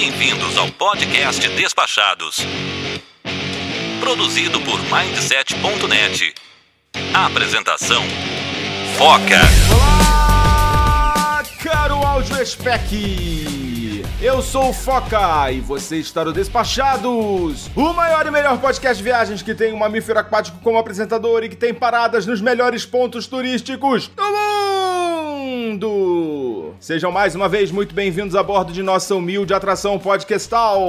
Bem-vindos ao podcast Despachados. Produzido por Mindset.net. Apresentação: Foca. Olá, caro áudio spec. Eu sou o Foca e você está no Despachados, o maior e melhor podcast de viagens que tem um mamífero aquático como apresentador e que tem paradas nos melhores pontos turísticos do mundo. Sejam mais uma vez muito bem-vindos a bordo de nossa humilde atração podcastal.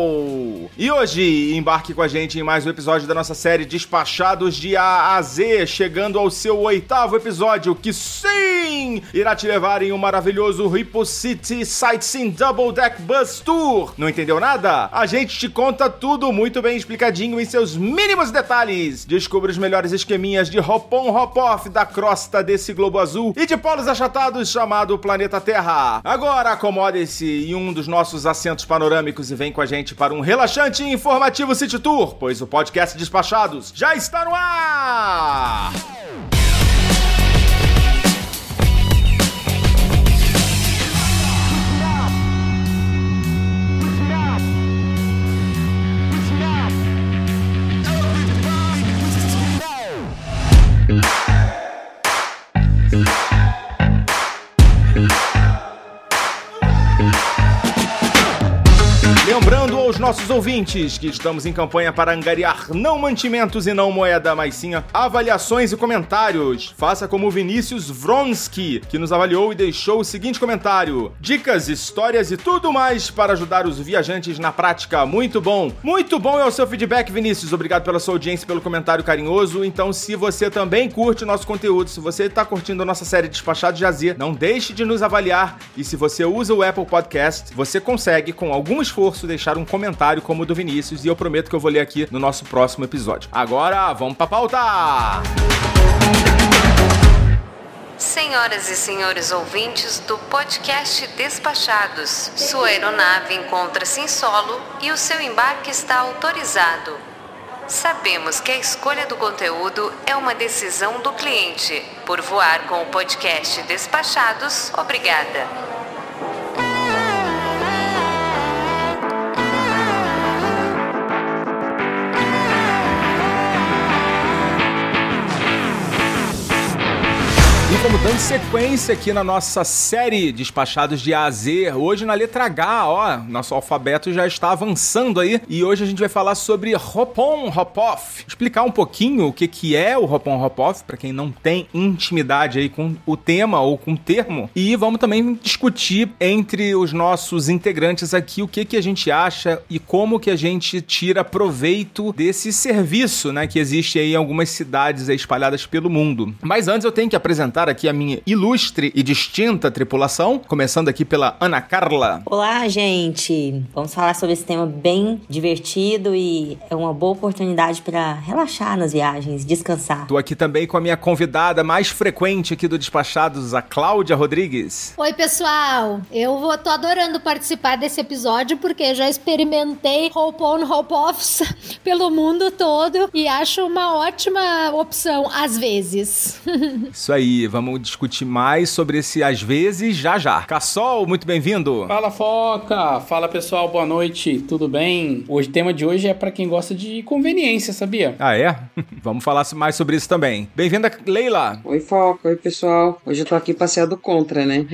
E hoje embarque com a gente em mais um episódio da nossa série Despachados de A a Z, chegando ao seu oitavo episódio, que sim irá te levar em um maravilhoso Ripple City Sightseeing Double Deck Bus Tour. Não entendeu nada? A gente te conta tudo muito bem explicadinho em seus mínimos detalhes. Descubra os melhores esqueminhas de hop-on hop-off da crosta desse globo azul e de polos achatados chamado planeta Terra. Agora acomode-se em um dos nossos assentos panorâmicos e vem com a gente para um relaxante e informativo City Tour, pois o podcast Despachados já está no ar! Nossos ouvintes que estamos em campanha para angariar não mantimentos e não moeda, mas sim avaliações e comentários. Faça como o Vinícius Vronsky, que nos avaliou e deixou o seguinte comentário: Dicas, histórias e tudo mais para ajudar os viajantes na prática. Muito bom. Muito bom é o seu feedback, Vinícius. Obrigado pela sua audiência e pelo comentário carinhoso. Então, se você também curte o nosso conteúdo, se você está curtindo a nossa série Despachado de Azia, não deixe de nos avaliar. E se você usa o Apple Podcast, você consegue, com algum esforço, deixar um comentário como o do Vinícius e eu prometo que eu vou ler aqui no nosso próximo episódio. Agora, vamos pra pauta! Senhoras e senhores ouvintes do podcast Despachados, sua aeronave encontra-se em solo e o seu embarque está autorizado. Sabemos que a escolha do conteúdo é uma decisão do cliente. Por voar com o podcast Despachados, obrigada. Vamos dando sequência aqui na nossa série Despachados de A a Z. Hoje na letra H, ó, nosso alfabeto já está avançando aí. E hoje a gente vai falar sobre Hop-on, Hop-off. Explicar um pouquinho o que, que é o Hop-on, Hop-off, para quem não tem intimidade aí com o tema ou com o termo. E vamos também discutir entre os nossos integrantes aqui o que, que a gente acha e como que a gente tira proveito desse serviço, né, que existe aí em algumas cidades espalhadas pelo mundo. Mas antes eu tenho que apresentar aqui a minha ilustre e distinta tripulação, começando aqui pela Ana Carla. Olá, gente. Vamos falar sobre esse tema bem divertido e é uma boa oportunidade para relaxar nas viagens, descansar. Tô aqui também com a minha convidada mais frequente aqui do Despachados, a Cláudia Rodrigues. Oi, pessoal. Eu vou, tô adorando participar desse episódio porque já experimentei hop on, hop offs pelo mundo todo e acho uma ótima opção às vezes. Isso aí, vamos discutir mais sobre esse às vezes já já. Cassol, muito bem-vindo. Fala Foca, fala pessoal, boa noite, tudo bem? O tema de hoje é para quem gosta de conveniência, sabia? Ah, é? Vamos falar mais sobre isso também. Bem-vinda, Leila. Oi, Foca, oi pessoal. Hoje eu tô aqui passeando contra, né?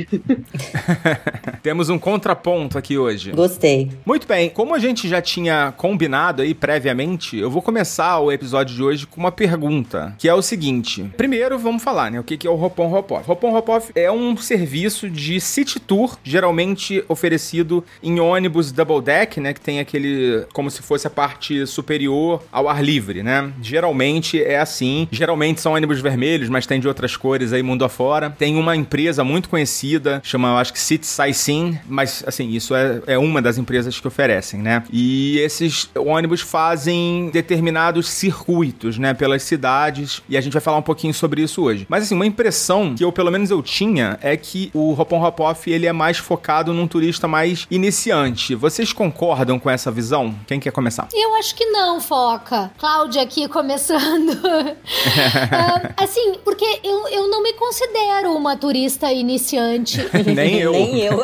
Temos um contraponto aqui hoje. Gostei. Muito bem, como a gente já tinha combinado aí previamente, eu vou começar o episódio de hoje com uma pergunta, que é o seguinte. Primeiro, vamos falar, né? O que é o Hopon Hopoff. Hopon Hopoff é um serviço de city tour, geralmente oferecido em ônibus double deck, né, que tem aquele como se fosse a parte superior ao ar livre, né? Geralmente é assim. Geralmente são ônibus vermelhos, mas tem de outras cores aí mundo afora. Tem uma empresa muito conhecida, chama acho que City Sightseeing, mas assim, isso é, é uma das empresas que oferecem, né? E esses ônibus fazem determinados circuitos, né, pelas cidades, e a gente vai falar um pouquinho sobre isso hoje. Mas assim, uma impressão impressão que eu, pelo menos eu tinha, é que o Hopon Hop Off, ele é mais focado num turista mais iniciante. Vocês concordam com essa visão? Quem quer começar? Eu acho que não, Foca. Cláudia aqui começando. Ah, assim, porque eu, eu não me considero uma turista iniciante. Nem eu. Nem eu.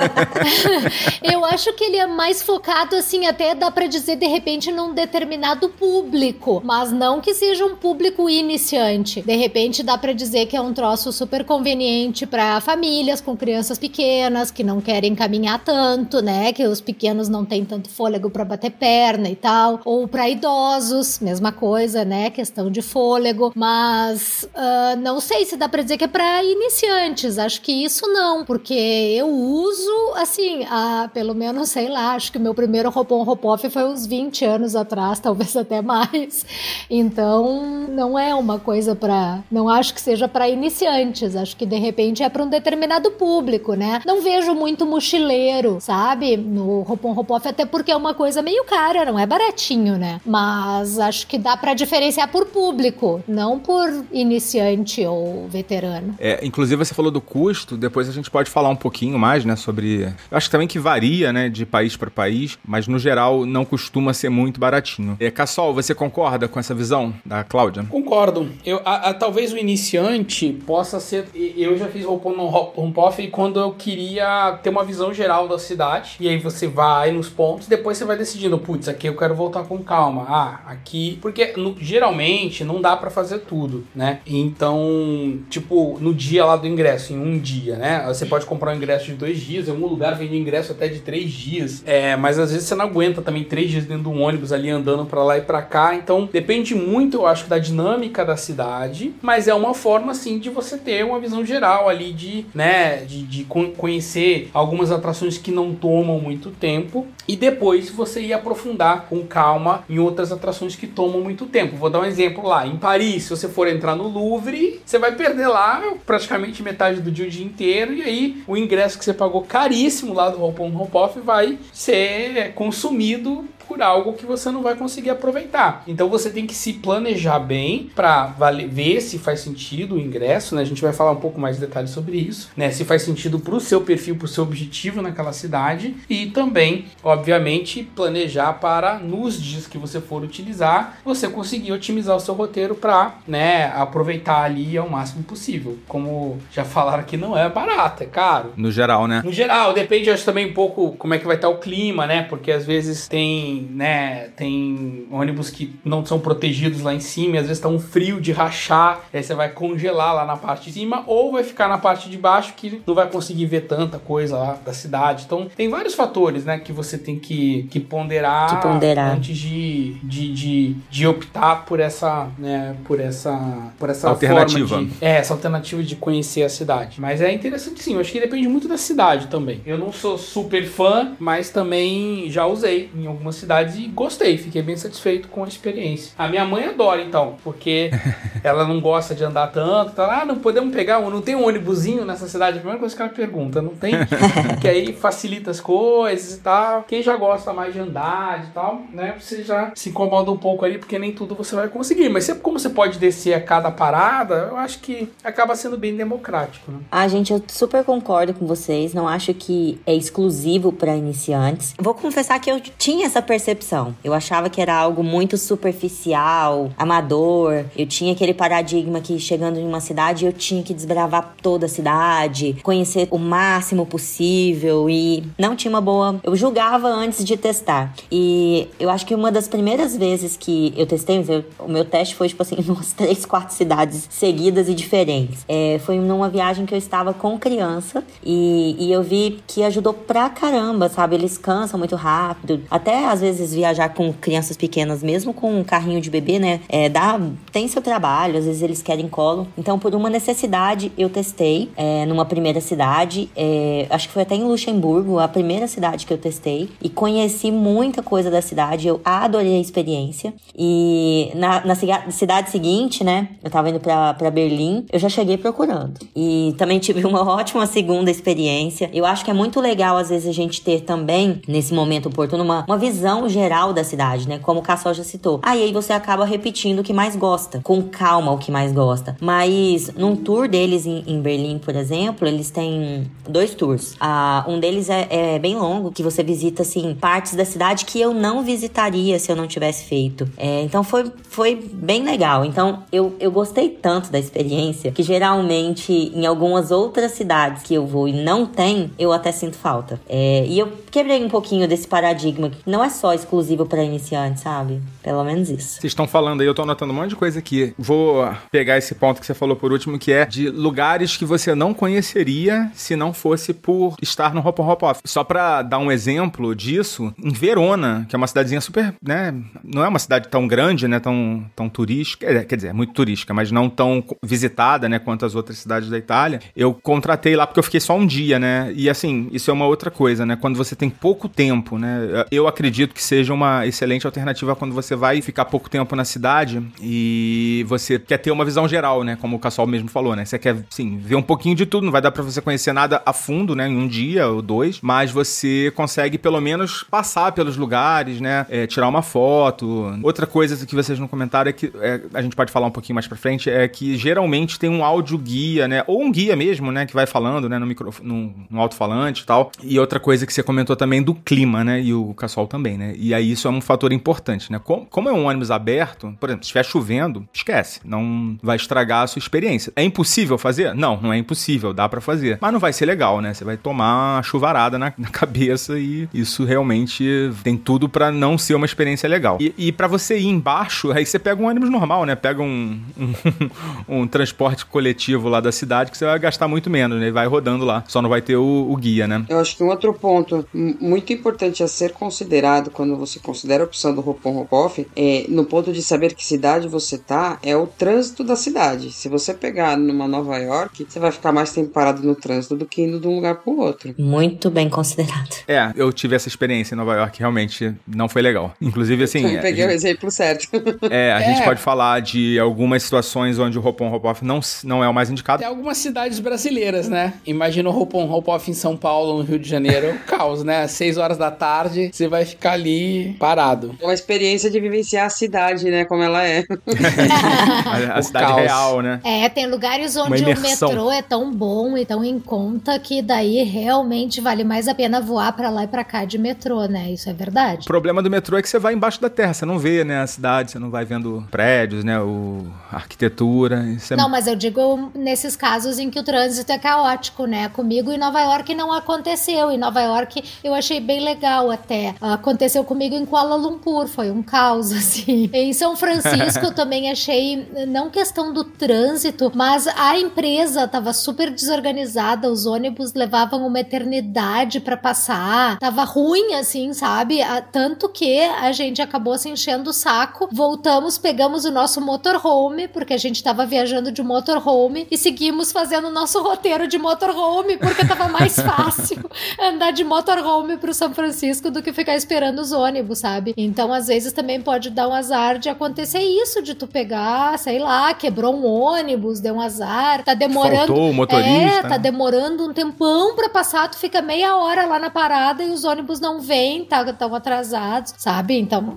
eu acho que ele é mais focado, assim, até dá pra dizer, de repente, num determinado público. Mas não que seja um público iniciante. De repente, dá pra dizer que é um troço super conveniente pra famílias com crianças pequenas que não querem caminhar tanto, né? Que os pequenos não têm tanto fôlego pra bater perna e tal. Ou pra idosos, mesma coisa, né? Questão de fôlego. Mas ah, não sei se dá pra dizer que é pra iniciantes. Acho que isso não, porque eu uso, assim, a, pelo menos, sei lá, acho que o meu primeiro roupão Ropoff foi uns 20 anos atrás, talvez até mais. Então, não é uma coisa pra. Não acho que seja pra iniciantes. Acho que de repente é pra um determinado público, né? Não vejo muito mochileiro, sabe? No roupão Ropoff, até porque é uma coisa meio cara, não é baratinho, né? Mas acho que dá pra diferenciar por público, não por iniciante ou veterano. É, inclusive você falou do custo, depois a gente pode falar um pouquinho mais, né, sobre... Eu acho também que varia, né, de país para país, mas no geral não costuma ser muito baratinho. É, Cassol, você concorda com essa visão da Cláudia? Concordo. Eu, a, a- talvez o iniciante possa ser. Eu já fiz roupão no Rompoff quando eu queria ter uma visão geral da cidade. E aí você vai nos pontos, depois você vai decidindo, putz, aqui eu quero voltar com calma. Ah, aqui. Porque no- geralmente não dá pra fazer tudo, né? Então, tipo, no dia lá do ingresso, em um dia, né? Você pode comprar um ingresso de dois dias, em algum lugar vende ingresso até de três dias. É, mas às vezes você não aguenta também três dias dentro de um ônibus ali andando pra lá e pra cá. Então depende muito, eu acho, da dinâmica da cidade. Mas é uma forma, assim, de você ter uma visão geral ali de, né, de, de con- conhecer algumas atrações que não tomam muito tempo. E depois você ir aprofundar com calma em outras atrações que tomam muito tempo. Vou dar um exemplo lá. Em Paris, se você for entrar no Louvre, você vai perder lá praticamente metade do dia o dia inteiro. E aí o ingresso que você pagou caríssimo lá do Roupon Ropoff vai ser consumido por algo que você não vai conseguir aproveitar. Então você tem que se planejar bem para ver se faz sentido o ingresso, né? A gente vai falar um pouco mais de detalhes sobre isso, né? Se faz sentido para o seu perfil, para o seu objetivo naquela cidade e também, obviamente, planejar para nos dias que você for utilizar, você conseguir otimizar o seu roteiro para, né, aproveitar ali ao máximo possível. Como já falaram aqui, não é barato, é caro. No geral, né? No geral, depende, acho também um pouco como é que vai estar o clima, né? Porque às vezes tem, né, tem ônibus que não são protegidos lá em cima, e às vezes tá um frio de rachar, aí você vai congelar lá na parte de cima, ou vai ficar na parte de baixo que não vai conseguir ver tanta coisa lá da cidade. Então, tem vários fatores, né, que você tem que, que ponderar, Que ponderar. antes de, de, de, de optar por essa, né, por essa, por essa Alternativa. forma de, é, essa alternativa de conhecer a cidade. Mas é interessante sim, eu acho que depende muito da cidade também. Eu não sou super fã, mas também já usei em algumas cidades e gostei, fiquei bem satisfeito com a experiência. A minha mãe adora então, porque ela não gosta de andar tanto, tá? Ah, não podemos pegar, um- não tem um ônibusinho nessa cidade? A primeira coisa que ela pergunta, não tem? que aí facilita as coisas e tal. Quem já gosta mais de andar e tal, né? Você já se incomoda um pouco ali, porque nem tudo você vai conseguir. Mas sempre como você pode descer a cada parada, eu acho que acaba sendo bem democrático, né? Ah, gente, eu super concordo com vocês. Não acho que é exclusivo para iniciantes. Vou confessar que eu tinha essa percepção. Eu achava que era algo muito superficial, amador. Eu tinha aquele paradigma que chegando em uma cidade eu tinha que desbravar toda a cidade, conhecer o máximo possível e não tinha uma boa. Eu julgava antes de testar. E eu acho que uma das primeiras vezes que eu testei, o meu teste foi tipo assim, umas três, quatro cidades seguidas e diferentes. É, foi numa viagem que eu estava com criança e, e eu vi que ajudou pra caramba, sabe? Eles cansam muito rápido. Até às vezes viajar com crianças pequenas, mesmo com um carrinho de bebê, né? É, dá, tem seu trabalho, às vezes eles querem colo. Então, por uma necessidade, eu testei é, numa primeira cidade. é, acho que foi até em Luxemburgo, a primeira cidade que eu testei. E conheci muita coisa da cidade. Eu adorei a experiência. E na, na cidade seguinte, né? Eu tava indo pra, pra Berlim. Eu já cheguei procurando. E também tive uma ótima segunda experiência. Eu acho que é muito legal, às vezes, a gente ter também, nesse momento oportuno, uma, uma visão visão geral da cidade, né? Como o Cassol já citou. Aí, aí você acaba repetindo o que mais gosta, com calma o que mais gosta. Mas num tour deles em, em Berlim, por exemplo, eles têm dois tours. Ah, um deles é, é bem longo, que você visita, assim, partes da cidade que eu não visitaria se eu não tivesse feito. É, então foi, foi bem legal. Então eu, eu gostei tanto da experiência que geralmente em algumas outras cidades que eu vou e não tem, eu até sinto falta. É, e eu quebrei um pouquinho desse paradigma que não é só exclusivo para iniciantes, sabe? Pelo menos isso. Vocês estão falando aí, eu tô anotando um monte de coisa aqui. Vou pegar esse ponto que você falou por último, que é de lugares que você não conheceria se não fosse por estar no Hop on Hop Off. Só pra dar um exemplo disso, em Verona, que é uma cidadezinha super, né, não é uma cidade tão grande, né, tão, tão turística, é, quer dizer, é muito turística, mas não tão visitada, né, quanto as outras cidades da Itália. Eu contratei lá porque eu fiquei só um dia, né, e assim, isso é uma outra coisa, né, quando você tem pouco tempo, né, eu acredito que seja uma excelente alternativa quando você vai ficar pouco tempo na cidade e você quer ter uma visão geral, né, como o Cassol mesmo falou, né, você quer, sim, ver um pouquinho de tudo, não vai dar pra você conhecer nada a fundo, né, em um dia ou dois, mas você consegue pelo menos passar pelos lugares, né, é, tirar uma foto. Outra coisa que vocês não comentaram é que é, a gente pode falar um pouquinho mais pra frente, é que geralmente tem um áudio guia, né, ou um guia mesmo, né, que vai falando, né, no, micro, no, no alto-falante e tal. E outra coisa que você comentou também do clima, né, e o Cassol também, né, e aí isso é um fator importante, né, como, como é um ônibus aberto, por exemplo, se estiver chovendo, esquece, não vai estragar a sua experiência. É impossível fazer? Não, não é impossível, dá para fazer. Mas não vai ser legal, né? Você vai tomar uma chuvarada na, na cabeça e isso realmente tem tudo para não ser uma experiência legal. E, e para você ir embaixo, aí você pega um ônibus normal, né? Pega um, um, um, transporte coletivo lá da cidade que você vai gastar muito menos, né? Vai rodando lá. Só não vai ter o, o guia, né? Eu acho que um outro ponto muito importante a ser considerado quando você considera a opção do Hop on Hop Off é no ponto de saber que cidade você tá, é o trânsito da cidade. Se você pegar numa Nova York, você vai ficar mais tempo parado no trânsito do que indo de um lugar pro outro. Muito bem considerado. É, eu tive essa experiência em Nova York, realmente não foi legal. Inclusive, assim. Eu peguei gente, o exemplo certo. É, a é. gente pode falar de algumas situações onde o Hop on Hop Off não, não é o mais indicado. Tem algumas cidades brasileiras, né? Imagina o Hop on Hop Off em São Paulo, no Rio de Janeiro, caos, né? Às 6 horas da tarde, você vai ficar ali parado. É uma experiência de vivenciar a cidade, né? Como ela é. a, a cidade caos. real, né? É, tem lugares onde o metrô é tão bom e tão em conta que daí realmente vale mais a pena voar para lá e pra cá de metrô, né? Isso é verdade. O problema do metrô é que você vai embaixo da terra, você não vê, né, a cidade, você não vai vendo prédios, né, o a arquitetura. É... Não, mas eu digo nesses casos em que o trânsito é caótico, né? Comigo em Nova York não aconteceu. Em Nova York eu achei bem legal até. Aconteceu comigo em Kuala Lumpur, foi um caos assim. Em São Francisco também achei não questão do trânsito, mas a empresa tava super desorganizada, os ônibus levavam uma eternidade para passar, tava ruim assim, sabe? Tanto que a gente acabou se enchendo o saco, voltamos, pegamos o nosso motorhome, porque a gente tava viajando de motorhome e seguimos fazendo o nosso roteiro de motorhome, porque tava mais fácil andar de motorhome pro São Francisco do que ficar esperando os ônibus, sabe? Então, às vezes também pode dar um azar de acontecer isso, de tu pegar, sei lá, quebrou um ônibus, deu um azar, tá demorando. Faltou o motorista. É, tá né? demorando um tempão pra passar, tu fica meia hora lá na parada e os ônibus não vêm, tá, tão atrasados, sabe? Então,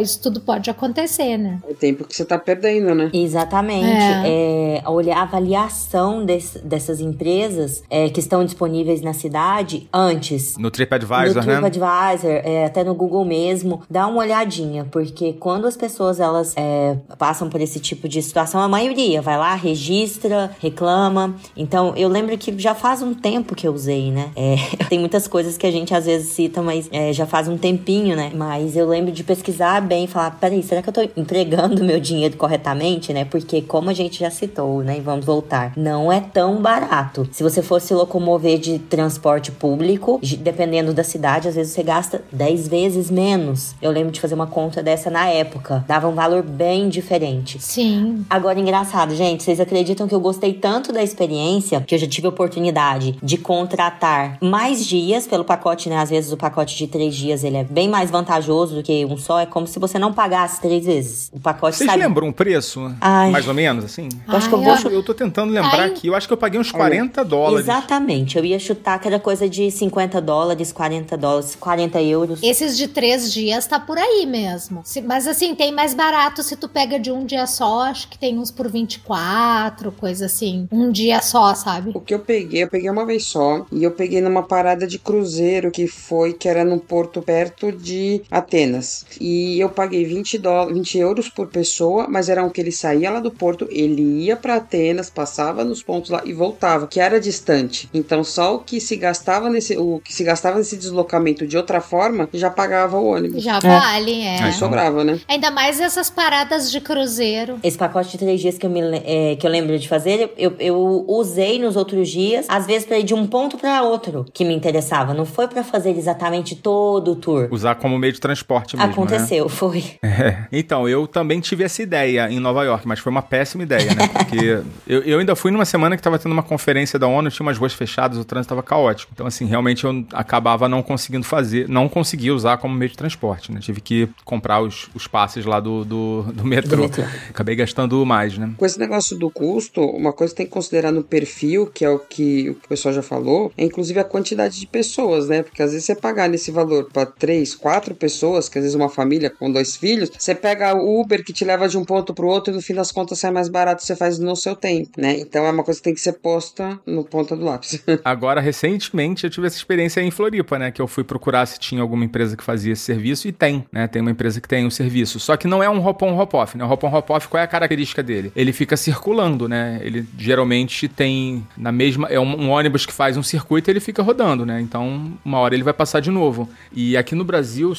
isso tudo pode acontecer, né? É tempo que você tá perdendo, né? Exatamente. É. É, olhar a avaliação desse, dessas empresas é, que estão disponíveis na cidade antes. No TripAdvisor, no né? TripAdvisor, é, até no Google mesmo, dá uma olhadinha, porque quando as pessoas elas é, passam por esse tipo de situação, a maioria vai lá, registra, reclama. Então, eu lembro que já faz um tempo que eu usei, né? É, tem muitas coisas que a gente às vezes cita, mas é, já faz um tempinho, né? Mas eu lembro de pesquisar bem falar: peraí, será que eu tô entregando meu dinheiro corretamente, né? Porque, como a gente já citou, né? E vamos voltar, não é tão barato. Se você fosse locomover de transporte público, dependendo da cidade, às vezes você gasta 10 vezes menos. Eu lembro de fazer uma conta dessa na época. Dava um valor bem diferente. Sim. Agora, engraçado, gente, vocês acreditam que eu gostei tanto da experiência que eu já tive a oportunidade de contratar mais dias pelo pacote, né? Às vezes o pacote de três dias ele é bem mais vantajoso do que um só. É como se você não pagasse três vezes. O pacote Vocês sabe... lembram um preço? Ai. Mais ou menos, assim? Eu acho que eu vou. Eu, eu tô tentando lembrar Ai. aqui. Eu acho que eu paguei uns 40 dólares. Exatamente. Eu ia chutar que era coisa de 50 dólares, 40 dólares, 40 euros. Esses esses de três dias tá por aí mesmo. Se- mas assim, tem mais barato se tu pega de um dia só, acho que tem uns por 24, coisa assim. Um dia só, sabe? O que eu peguei, eu peguei uma vez só. E eu peguei numa parada de cruzeiro que foi, que era num porto perto de Atenas. E eu paguei 20, dólares, 20 euros por pessoa, mas era um que ele saía lá do porto, ele ia pra Atenas, passava nos pontos lá e voltava, que era distante. Então só o que se gastava nesse, o que se gastava nesse deslocamento de outra forma, já pagava o ônibus. Já vale, é. Aí sobrava, né? Ainda mais essas paradas de cruzeiro. Esse pacote de três dias que eu, me, é, que eu lembro de fazer, eu, eu usei nos outros dias, às vezes pra ir de um ponto pra outro que me interessava. Não foi pra fazer exatamente todo o tour. Usar como meio de transporte mesmo, né? Aconteceu, foi. É. Então, eu também tive essa ideia em Nova York, mas foi uma péssima ideia, né? Porque eu, eu ainda fui numa semana que tava tendo uma conferência da ONU, tinha umas ruas fechadas, o trânsito tava caótico. Então, assim, realmente eu acabava não conseguindo fazer, não conseguia usar como meio de transporte, né? Tive que comprar os, os passes lá do, do, do metrô. Do metrô. Acabei gastando mais, né? Com esse negócio do custo, uma coisa que tem que considerar no perfil, que é o que o o pessoal já falou, é inclusive a quantidade de pessoas, né? Porque às vezes você pagar nesse valor para três, quatro pessoas, que às vezes uma família com dois filhos, você pega o Uber que te leva de um ponto pro outro e no fim das contas sai mais barato, você faz no seu tempo, né? Então é uma coisa que tem que ser posta no ponta do lápis. Agora, recentemente, eu tive essa experiência em Floripa, né? Que eu fui procurar se tinha alguma empresa que fazia esse serviço e tem, né? Tem uma empresa que tem o serviço. Só que não é um hop-on, hop-off, né? O hop-on, hop-off, qual é a característica dele? Ele fica circulando, né? Ele geralmente tem na mesma... É um, um ônibus que faz um circuito e ele fica rodando, né? Então, uma hora ele vai passar de novo. E aqui no Brasil,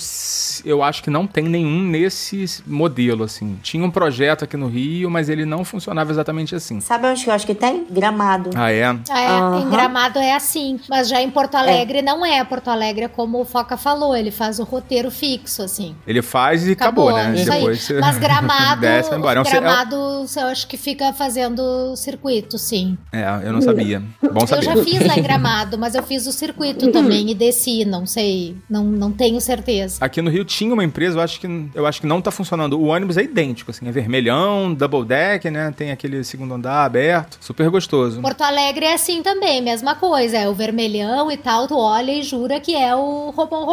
eu acho que não tem nenhum nesse modelo, assim. Tinha um projeto aqui no Rio, mas ele não funcionava exatamente assim. Sabe onde que eu acho que tem? Gramado. Ah, é? Ah, é, Aham. Em Gramado é assim, mas já em Porto Alegre não é. Porto Alegre é como o Foca falou, ele faz o roteiro fixo, assim. Ele faz e acabou, né? isso Depois aí. você Mas Gramado, desce embora. É é Gramado, eu acho que fica fazendo circuito, sim. É, eu não sabia. Bom Eu saber. já fiz lá em Gramado, mas eu fiz o circuito também e desci, não sei, não, não tenho certeza. Aqui no Rio tinha uma empresa, eu acho que eu acho que não tá funcionando. O ônibus é idêntico, assim, é vermelhão, double deck, né? Tem aquele segundo andar aberto, super gostoso. Porto Alegre é assim também, mesma coisa, é o vermelhão e tal, tu olha e jura que é o Robon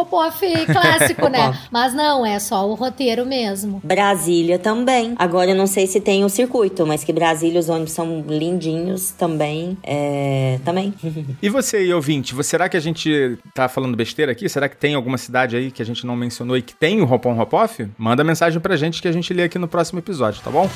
Clássico, né? Mas não, é só o roteiro mesmo. Brasília também. Agora eu não sei se tem o circuito, mas que Brasília os ônibus são lindinhos também. É, também. E você, e ouvinte, você- será que a gente tá falando besteira aqui? Será que tem alguma cidade aí que a gente não mencionou e que tem o Hop-on Hop-off? Manda mensagem pra gente que a gente lê aqui no próximo episódio, tá bom?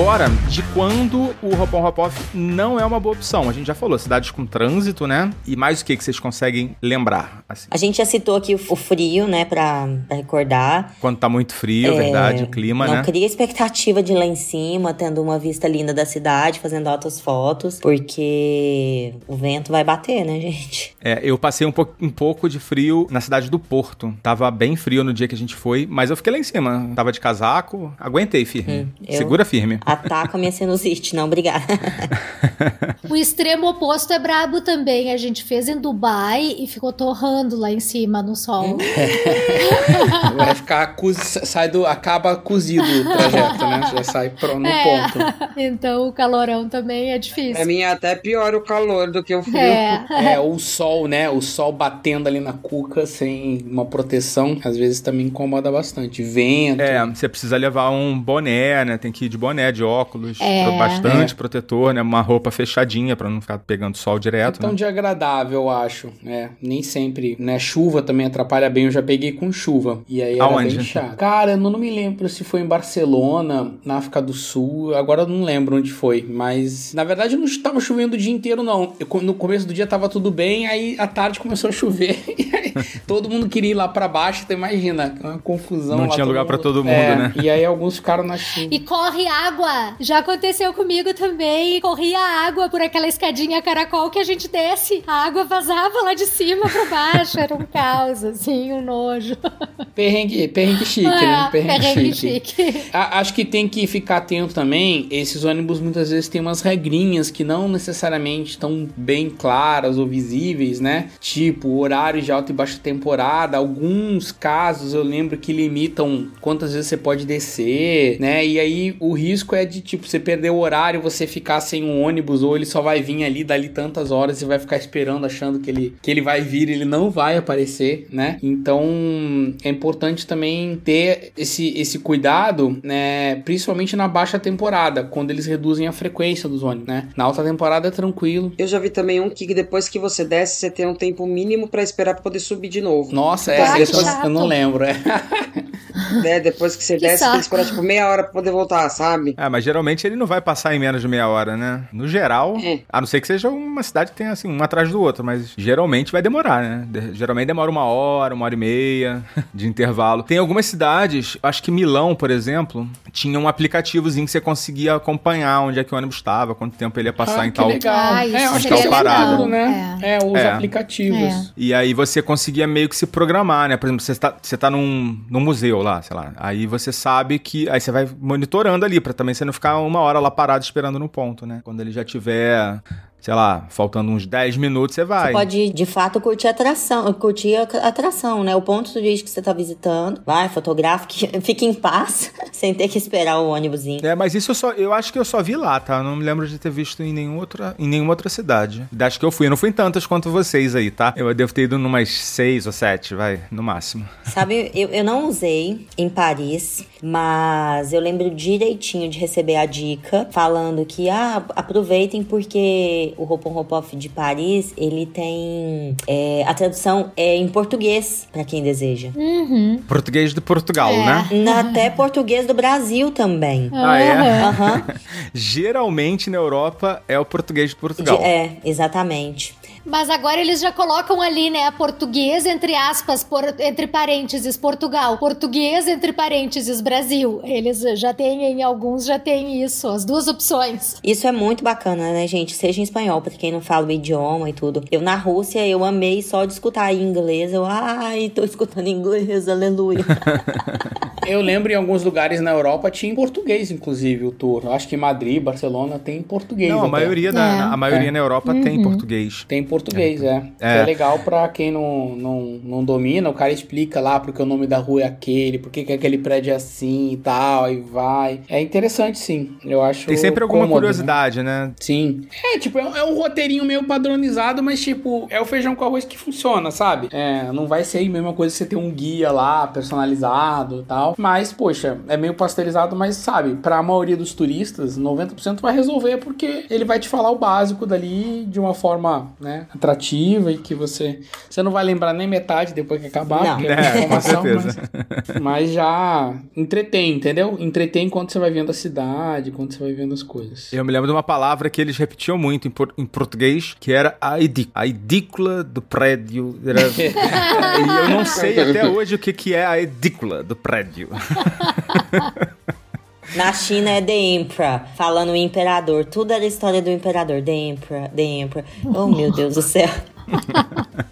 Agora de quando o Hop-on Hop-off não é uma boa opção. A gente já falou, cidades com trânsito, né? E mais o que que vocês conseguem lembrar? Assim, A gente já citou aqui o, frio, né, pra, pra recordar. quando tá muito frio, É, verdade, o clima, não né? cria expectativa de ir lá em cima, tendo uma vista linda da cidade, fazendo altas fotos, porque o vento vai bater, né, gente? É, eu passei um, po- um pouco de frio na cidade do Porto. Tava bem frio no dia que a gente foi, mas eu fiquei lá em cima. Tava de casaco, aguentei firme. Hum, eu- Segura firme. Ataca a minha sinusite, não, obrigada. O extremo oposto é brabo também. A gente fez em Dubai e ficou torrando lá em cima no sol. Vai ficar sai do acaba cozido o trajeto, né? Já sai pro, no É. ponto. Então o calorão também é difícil. Pra mim é até pior o calor do que o frio. É. É, o sol, né? O sol batendo ali na cuca sem uma proteção, às vezes também incomoda bastante. Vento. É, você precisa levar um boné, né? Tem que ir de boné, de óculos, É. bastante protetor, né? Uma roupa fechadinha pra não ficar pegando sol direto, Então né? de agradável, eu acho. É, nem sempre, né? Chuva também atrapalha bem. Eu já peguei com chuva. E aí era Aonde? bem chato. Cara, eu não me lembro se foi em Barcelona, na África do Sul. Agora eu não lembro onde foi. Mas, na verdade, não estava chovendo o dia inteiro, não. Eu, no começo do dia tava tudo bem, aí à tarde começou a chover. Todo mundo queria ir lá pra baixo, então imagina. Uma confusão Não lá, tinha lugar pra todo mundo, É, né? E aí alguns ficaram na chuva. E corre água. Já aconteceu comigo também. Corria água por aquela escadinha caracol que a gente desce. A água vazava lá de cima pra baixo. Era um caos, assim, um nojo. Perrengue, perrengue chique, né? É, Perrengue, perrengue chique. chique. A- acho que tem que ficar atento também. Esses ônibus muitas vezes têm umas regrinhas que não necessariamente estão bem claras ou visíveis, né? Tipo, horário de alta e baixa baixa temporada. Alguns casos eu lembro que limitam quantas vezes você pode descer, né? E aí o risco é de, tipo, você perder o horário, você ficar sem um ônibus, ou ele só vai vir ali dali tantas horas e vai ficar esperando, achando que ele, que ele vai vir, ele não vai aparecer, né? Então é importante também ter esse, esse cuidado, né? Principalmente na baixa temporada, quando eles reduzem a frequência dos ônibus, né? Na alta temporada é tranquilo. Eu já vi também um que depois que você desce, você tem um tempo mínimo para esperar poder subir de novo. Nossa, é, que depois, eu não lembro, é. né? Depois que você Que desce, tem saco. que esperar tipo meia hora pra poder voltar, sabe? É, mas geralmente ele não vai passar em menos de meia hora, né? No geral, É. a não ser que seja uma cidade que tenha assim, um atrás do outro, mas geralmente vai demorar, né? De- geralmente demora uma hora, uma hora e meia de intervalo. Tem algumas cidades, acho que Milão, por exemplo, tinha um aplicativozinho que você conseguia acompanhar onde é que o ônibus estava, quanto tempo ele ia passar Ah, em que tal. legal. Ah, isso é, eu acho que é legal. tudo, né? É, os É. aplicativos. É. E aí você conseguia meio que se programar, né? Por exemplo, você está, você tá num, num museu lá, sei lá. Aí você sabe que. Aí você vai monitorando ali, pra também você não ficar uma hora lá parado esperando no ponto, né? Quando ele já tiver, sei lá, faltando uns 10 minutos, você vai. Você pode, de fato, curtir a atração, curtir a atração, né? O ponto turístico que você tá visitando. Vai, fotografa, que fique em paz, sem ter que esperar o ônibusinho. É, mas isso eu só. Eu acho que eu só vi lá, tá? Eu não me lembro de ter visto em, nenhum outra, em nenhuma outra cidade. Das que eu fui. Eu não fui em tantas quanto vocês aí, tá? Eu devo ter ido numas seis ou sete, vai, no máximo. Sabe, eu, eu não usei em Paris, mas eu lembro direitinho de receber a dica falando que, ah, aproveitem porque o Roupon Ropoff de Paris, ele tem é, a tradução é em português, pra quem deseja. Uhum. Português de Portugal, É. né? Na- Até português do Brasil também. Ah, é? Aham. Geralmente na Europa é o português de Portugal. De- é, exatamente. Mas agora eles já colocam ali, né, português, entre aspas, por- entre parênteses, Portugal. Português, entre parênteses, Brasil. Eles já têm, em alguns já tem isso, as duas opções. Isso é muito bacana, né, gente? Seja em espanhol, pra quem não fala o idioma e tudo. Eu na Rússia, eu amei só de escutar em inglês. Eu, ai, tô escutando inglês, aleluia. Eu lembro em alguns lugares na Europa tinha em português, inclusive, o tour. Eu acho que em Madrid, Barcelona tem em português. Não, a até. maioria, da, É. a maioria É. na Europa tem português. Tem em português, é. É. É, legal pra quem não, não, não domina, o cara explica lá porque o nome da rua é aquele, porque que aquele prédio é assim e tal, aí vai. É interessante, sim. Eu acho. Tem sempre alguma cômodo, né? curiosidade, né? Sim. É, tipo, é, um- é um roteirinho meio padronizado, mas, tipo, é o feijão com arroz que funciona, sabe? É, não vai ser a mesma coisa você ter um guia lá, personalizado e tal. Mas, poxa, é meio pasteurizado, mas, sabe, pra maioria dos turistas, 90% vai resolver porque ele vai te falar o básico dali de uma forma, né, atrativa e que você... Você não vai lembrar nem metade depois que acabar, Não. porque é, É, informação, mas, mas já entretém, entendeu? Entretém enquanto você vai vendo a cidade, enquanto você vai vendo as coisas. Eu me lembro de uma palavra que eles repetiam muito em, por- em português, que era a edícula. A edícula do prédio. Era... e eu não sei até hoje o que, que é a edícula do prédio. Na China é The Emperor, falando o imperador. Tudo era história do imperador. The Emperor, The Emperor. Oh, meu Deus do céu.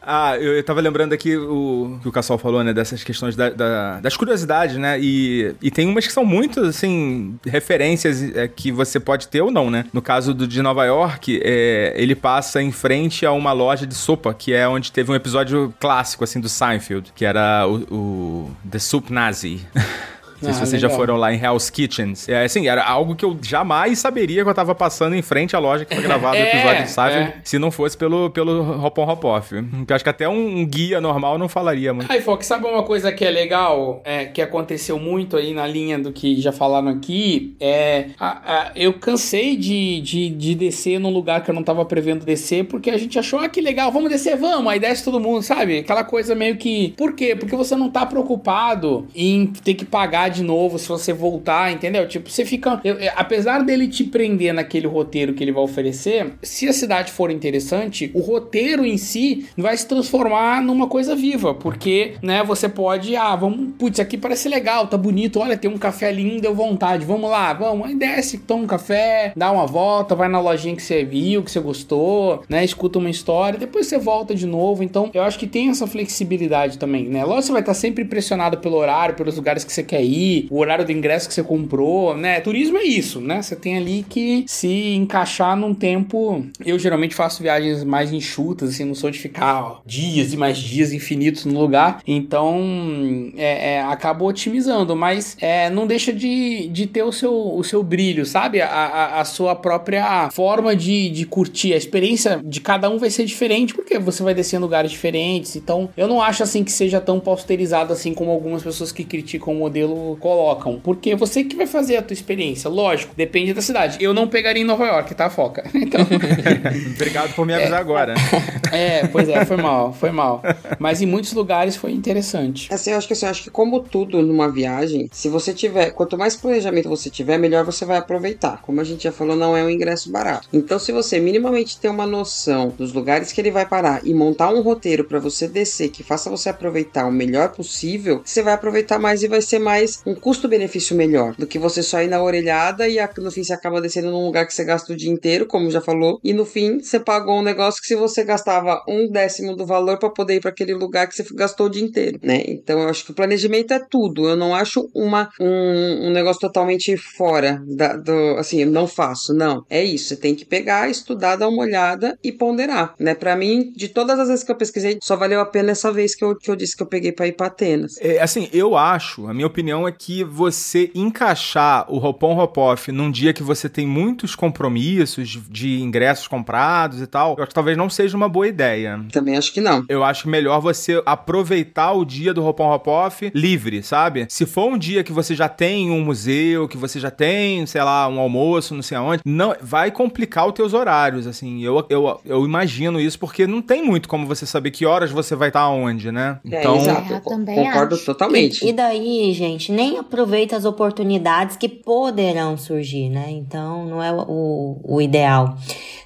Ah, eu, eu tava lembrando aqui o que o Cassol falou, né? Dessas questões da- da- das curiosidades, né? E, e tem umas que são muito, assim, referências é, que você pode ter ou não, né? No caso do de Nova York, é, ele passa em frente a uma loja de sopa, que é onde teve um episódio clássico, assim, do Seinfeld, que era o, o The Soup Nazi. Não sei Ah, se vocês já legal. foram lá em Hell's Kitchens. É, assim, era algo que eu jamais saberia que eu tava passando em frente à loja que foi gravado o É, episódio de Seinfeld, é. se não fosse pelo, pelo Hopon Hopoff. Eu acho que até um, um guia normal não falaria muito. Aí, Fox, sabe uma coisa que é legal, é, que aconteceu muito aí na linha do que já falaram aqui? É, a- a- eu cansei de, de, de descer num lugar que eu não tava prevendo descer, porque a gente achou, ah, que legal, vamos descer, vamos, aí desce todo mundo, sabe? Aquela coisa meio que... Por quê? Porque você não tá preocupado em ter que pagar de novo se você voltar, entendeu? Tipo, você fica... eu- apesar dele te prender naquele roteiro que ele vai oferecer, se a cidade for interessante, o roteiro em si vai se transformar numa coisa viva, porque, né, você pode, ah, vamos, putz, aqui parece legal, tá bonito, olha, tem um café lindo, deu vontade, vamos lá, vamos, aí desce, toma um café, dá uma volta, vai na lojinha que você viu, que você gostou, né, escuta uma história, depois você volta de novo, então eu acho que tem essa flexibilidade também, né, lógico você vai estar sempre pressionado pelo horário, pelos lugares que você quer ir, o horário do ingresso que você comprou, né? Turismo é isso, né? Você tem ali que se encaixar num tempo. Eu geralmente faço viagens mais enxutas, assim, não sou de ficar ó, dias e mais dias infinitos no lugar. Então, é, é, acabo otimizando, mas é, não deixa de, de ter o seu, o seu brilho, sabe? A, a, a sua própria forma de, de curtir. A experiência de cada um vai ser diferente, porque você vai descer em lugares diferentes. Então, eu não acho assim que seja tão posterizado assim como algumas pessoas que criticam o modelo colocam. Porque você que vai fazer a tua experiência. Lógico, depende da cidade. Eu não pegaria em Nova York, tá, Foca? Então. Obrigado por me avisar é, agora. É, pois é, foi mal, foi mal. Mas em muitos lugares foi interessante. Assim, eu acho que assim, eu acho que como tudo numa viagem, se você tiver, quanto mais planejamento você tiver, melhor você vai aproveitar. Como a gente já falou, não é um ingresso barato. Então, se você minimamente ter uma noção dos lugares que ele vai parar e montar um roteiro para você descer que faça você aproveitar o melhor possível, você vai aproveitar mais e vai ser mais um custo-benefício melhor do que você só ir na orelhada e no fim você acaba descendo num lugar que você gasta o dia inteiro, como já falou, e no fim você pagou um negócio que se você gastava um décimo do valor para poder ir para aquele lugar que você gastou o dia inteiro, né? Então eu acho que o planejamento é tudo. Eu não acho uma um, um negócio totalmente fora da, do assim, eu não faço, não. É isso, você tem que pegar, estudar, dar uma olhada e ponderar, né? Para mim, de todas as vezes que eu pesquisei, só valeu a pena essa vez que eu, que eu disse que eu peguei para ir para Atenas. É, assim, eu acho, a minha opinião é que você encaixar o Hopon Hopoff num dia que você tem muitos compromissos de, ingressos comprados e tal, eu acho que talvez não seja uma boa ideia. Também acho que não. Eu acho melhor você aproveitar o dia do Hopon Hopoff livre, sabe? Se for um dia que você já tem um museu, que você já tem, sei lá, um almoço, não sei aonde, não vai complicar os teus horários, assim. Eu, eu, eu imagino isso porque não tem muito como você saber que horas você vai estar onde, né? É, então, exato. Eu concordo acho. totalmente. E, e daí, gente, nem aproveita as oportunidades que poderão surgir, né? Então, não é o, o ideal.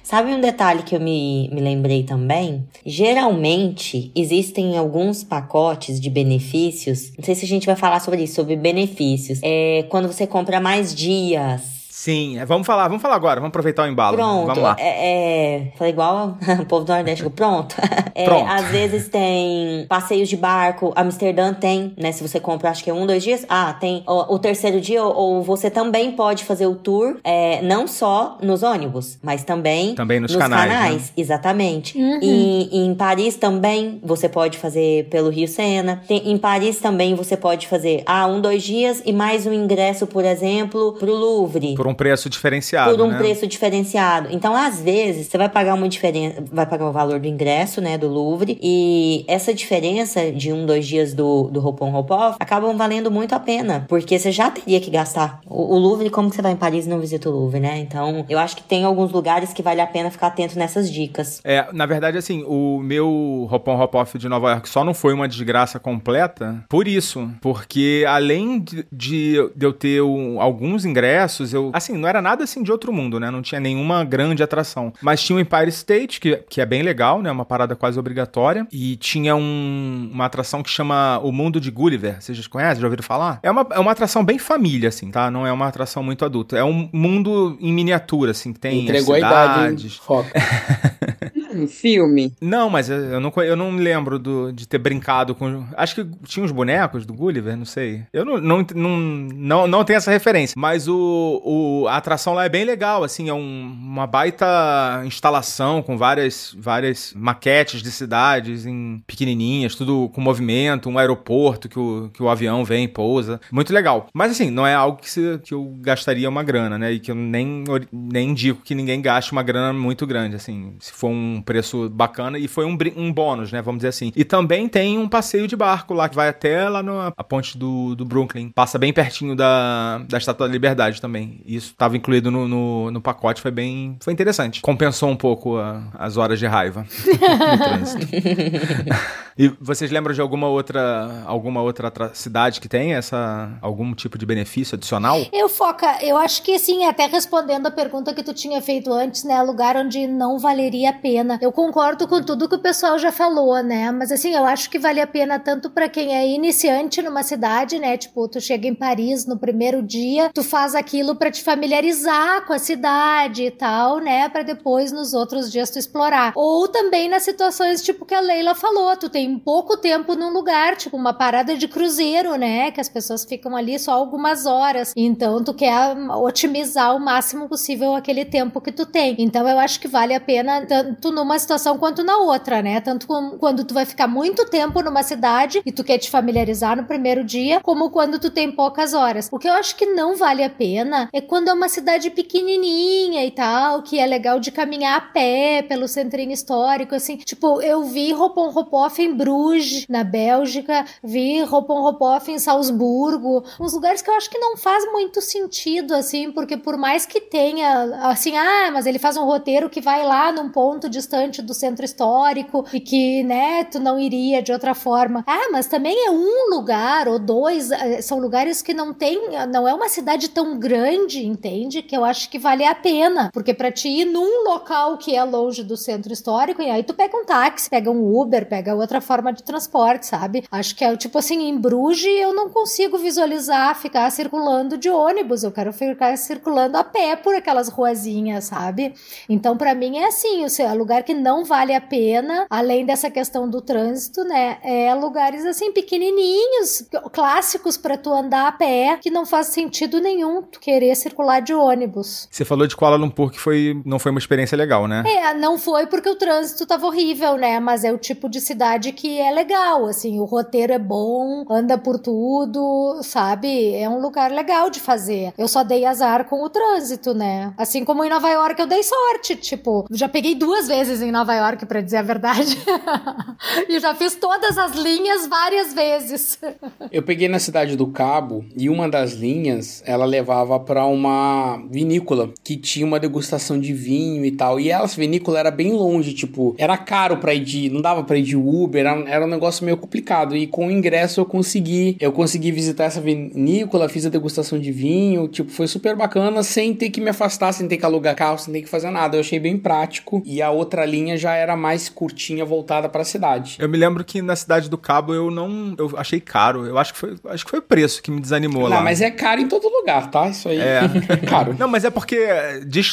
Sabe um detalhe que eu me, me lembrei também? Geralmente existem alguns pacotes de benefícios. Não sei se a gente vai falar sobre isso, sobre benefícios. É quando você compra mais dias Sim, é, vamos falar, vamos falar agora, vamos aproveitar o embalo. Pronto, vamos lá. É, é, falei igual o povo do Nordeste, pronto. É, pronto. Às vezes tem passeios de barco, Amsterdã tem, né? Se você compra, acho que é um, dois dias. Ah, tem o, o terceiro dia, ou, ou, você também pode fazer o tour, é, não só nos ônibus, mas também, também nos, nos canais. canais né? Exatamente. Uhum. E, e, em Paris também você pode fazer pelo Rio Sena. Tem, em Paris também você pode fazer, ah, um, dois dias e mais um ingresso, por exemplo, pro Louvre. Por um preço diferenciado. Por um né? preço diferenciado. Então, às vezes, você vai pagar uma diferença, vai pagar o valor do ingresso, né, do Louvre, e essa diferença de um, dois dias do, do Hopon Hopoff acabam valendo muito a pena, porque você já teria que gastar. O, o Louvre, como que você vai em Paris e não visita o Louvre, né? Então, eu acho que tem alguns lugares que vale a pena ficar atento nessas dicas. É, na verdade, assim, o meu Hopon Hopoff de Nova York só não foi uma desgraça completa por isso, porque além de, de, de eu ter um, alguns ingressos, eu Assim, não era nada assim de outro mundo, né? Não tinha nenhuma grande atração. Mas tinha o Empire State, que, que é bem legal, né? Uma parada quase obrigatória. E tinha um, uma atração que chama O Mundo de Gulliver. Vocês já conhecem? Já ouviram falar? É uma, é uma atração bem família, assim, tá? Não é uma atração muito adulta. É um mundo em miniatura, assim, tem Entregou cidades. a idade, hein? Foca. um filme. Não, mas eu não, eu não lembro do, de ter brincado com. Acho que tinha uns bonecos do Gulliver, não sei. Eu não, não, não, não, não tenho essa referência. Mas o, o, a atração lá é bem legal, assim, é um, uma baita instalação com várias, várias maquetes de cidades em pequenininhas, tudo com movimento, um aeroporto que o, que o avião vem e pousa. Muito legal. Mas assim, não é algo que, se, que eu gastaria uma grana, né? E que eu nem, nem indico que ninguém gaste uma grana muito grande, assim. Se for um preço bacana e foi um, um bônus, né? Vamos dizer assim. E também tem um passeio de barco lá que vai até lá na ponte do, do Brooklyn. Passa bem pertinho da, da Estátua da Liberdade também. Isso estava incluído no, no, no, pacote, foi bem. Foi interessante. Compensou um pouco a, as horas de raiva no trânsito. e vocês lembram de alguma outra alguma outra cidade que tem essa algum tipo de benefício adicional? Eu foca, eu acho que sim, até respondendo a pergunta que tu tinha feito antes, né, lugar onde não valeria a pena pena. Eu concordo com tudo que o pessoal já falou, né? Mas assim, eu acho que vale a pena tanto para quem é iniciante numa cidade, né? Tipo, tu chega em Paris no primeiro dia, tu faz aquilo para te familiarizar com a cidade e tal, né? Para depois nos outros dias tu explorar. Ou também nas situações tipo que a Leila falou, tu tem pouco tempo num lugar, tipo uma parada de cruzeiro, né? Que as pessoas ficam ali só algumas horas. Então tu quer otimizar o máximo possível aquele tempo que tu tem. Então eu acho que vale a pena tanto numa situação quanto na outra, né? Tanto quando tu vai ficar muito tempo numa cidade e tu quer te familiarizar no primeiro dia, como quando tu tem poucas horas. O que eu acho que não vale a pena é quando é uma cidade pequenininha e tal, que é legal de caminhar a pé pelo centrinho histórico, assim. Tipo, eu vi Ropon Ropoff em Bruges, na Bélgica, vi Ropon Ropoff em Salzburgo, uns lugares que eu acho que não faz muito sentido, assim, porque por mais que tenha, assim, ah, mas ele faz um roteiro que vai lá num ponto distante do centro histórico e que, né, tu não iria de outra forma. Ah, mas também é um lugar ou dois, eh, são lugares que não tem, não é uma cidade tão grande, entende? Que eu acho que vale a pena, porque para te ir num local que é longe do centro histórico, e aí tu pega um táxi, pega um Uber, pega outra forma de transporte, sabe? Acho que é tipo assim, em Bruges eu não consigo visualizar ficar circulando de ônibus, eu quero ficar circulando a pé por aquelas ruazinhas, sabe? Então, para mim é assim, o é lugar que não vale a pena, além dessa questão do trânsito, né? É lugares assim pequenininhos, clássicos para tu andar a pé, que não faz sentido nenhum tu querer circular de ônibus. Você falou de Kuala Lumpur que foi não foi uma experiência legal, né? É, não foi porque o trânsito tava horrível, né? Mas é o tipo de cidade que é legal, assim, o roteiro é bom, anda por tudo, sabe? É um lugar legal de fazer. Eu só dei azar com o trânsito, né? Assim como em Nova York eu dei sorte, tipo, já peguei duas vezes em Nova York, para dizer a verdade. e já fiz todas as linhas várias vezes. eu peguei na cidade do Cabo e uma das linhas, ela levava para uma vinícola que tinha uma degustação de vinho e tal. E essa vinícola era bem longe, tipo, era caro para ir de, não dava para ir de Uber, era, era um negócio meio complicado. E com o ingresso eu consegui, eu consegui visitar essa vinícola, fiz a degustação de vinho, tipo, foi super bacana sem ter que me afastar, sem ter que alugar carro, sem ter que fazer nada. Eu achei bem prático. E a outra linha já era mais curtinha, voltada para a cidade. Eu me lembro que na cidade do Cabo eu não, eu achei caro. Eu acho que foi, acho que foi o preço que me desanimou não, lá. Não, mas é caro em todo lugar, tá? Isso aí é, é caro. Não, mas é porque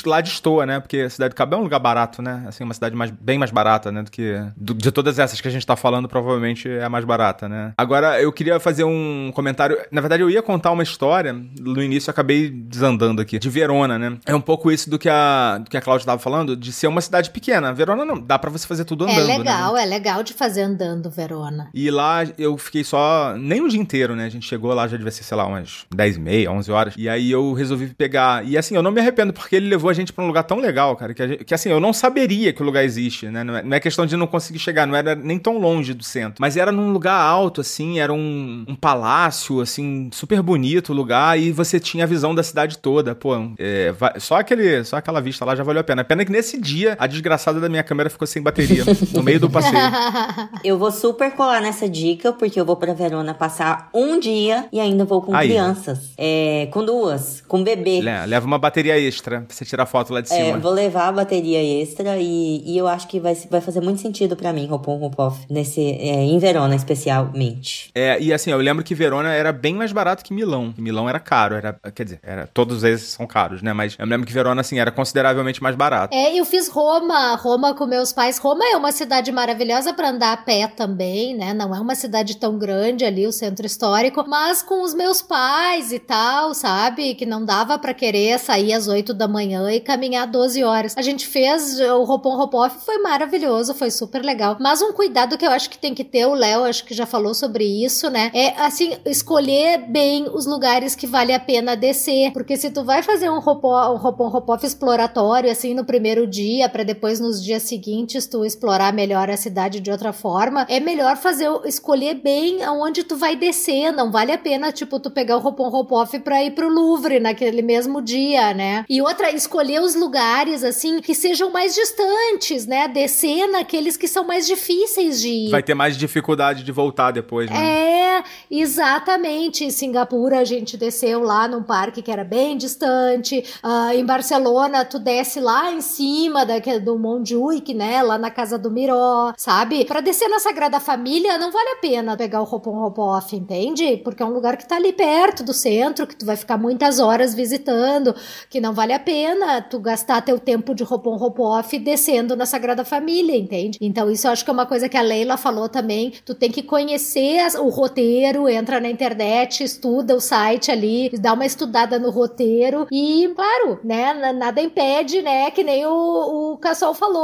lá destoa, né? Porque a cidade do Cabo é um lugar barato, né? Assim, uma cidade mais, bem mais barata, né? Do que do, de todas essas que a gente tá falando, provavelmente é a mais barata, né? Agora, eu queria fazer um comentário. Na verdade, eu ia contar uma história. No início, eu acabei desandando aqui. De Verona, né? É um pouco isso do que a, do que a Cláudia tava falando, de ser uma cidade pequena. Verona não dá para você fazer tudo é andando. É legal, né? é legal de fazer andando, Verona. E lá eu fiquei só. Nem o dia inteiro, né? A gente chegou lá, já devia ser, sei lá, umas 10 e meia, 11 horas. E aí eu resolvi pegar. E assim, eu não me arrependo, porque ele levou a gente pra um lugar tão legal, cara, que, gente, que assim, eu não saberia que o lugar existe, né? Não é, não é, questão de não conseguir chegar, não era nem tão longe do centro. Mas era num lugar alto, assim, era um, um palácio, assim, super bonito o lugar, e você tinha a visão da cidade toda. Pô, é, só, aquele, só aquela vista lá já valeu a pena. A pena é que nesse dia, a desgraçada da minha câmera ficou sem bateria, no meio do passeio. Eu vou super colar nessa dica, porque eu vou pra Verona passar um dia e ainda vou com Aí. crianças. É, com duas, com bebê. Leva uma bateria extra pra você tirar foto lá de é, cima. Vou levar a bateria extra e, e eu acho que vai, vai fazer muito sentido para mim, Roupon Ropoff, nesse, é, em Verona especialmente. É, e assim, eu lembro que Verona era bem mais barato que Milão. Milão era caro, era, quer dizer, era, todos eles são caros, né? Mas eu me lembro que Verona, assim, era consideravelmente mais barato. É, eu fiz Roma, Roma com meus pais. Roma é uma cidade maravilhosa para andar a pé também, né? Não é uma cidade tão grande ali, o centro histórico, mas com os meus pais e tal, sabe? Que não dava para querer sair às 8 da manhã e caminhar 12 horas. A gente fez o Roupon Ropoff, foi maravilhoso, foi super legal. Mas um cuidado que eu acho que tem que ter, o Léo acho que já falou sobre isso, né? É assim, escolher bem os lugares que vale a pena descer, porque se tu vai fazer um Roupon, um Roupon Ropoff exploratório assim no primeiro dia para depois nos dias seguintes tu explorar melhor a cidade de outra forma, é melhor fazer escolher bem aonde tu vai descer, não vale a pena tipo tu pegar o Roupon Ropoff para ir pro Louvre naquele mesmo dia, né? E outra, escolher os lugares assim que sejam mais distantes, né? Descer naqueles que são mais difíceis de ir. Vai ter mais dificuldade de voltar depois, né? É, exatamente. Em Singapura a gente desceu lá num parque que era bem distante. Uh, em Barcelona tu desce lá em cima daquele, do Mont Montjuic, né? Lá na casa do Miró, sabe? Pra descer na Sagrada Família, não vale a pena pegar o Hopon Hopoff, entende? Porque é um lugar que tá ali perto do centro, que tu vai ficar muitas horas visitando, que não vale a pena tu gastar teu tempo de Hopon Hopoff descendo na Sagrada Família, entende? Então isso eu acho que é uma coisa que a Leila falou também. Tu tem que conhecer o roteiro, entra na internet, estuda o site ali, dá uma estudada no roteiro e, claro, né, nada impede, né, que nem o, o Cassol falou,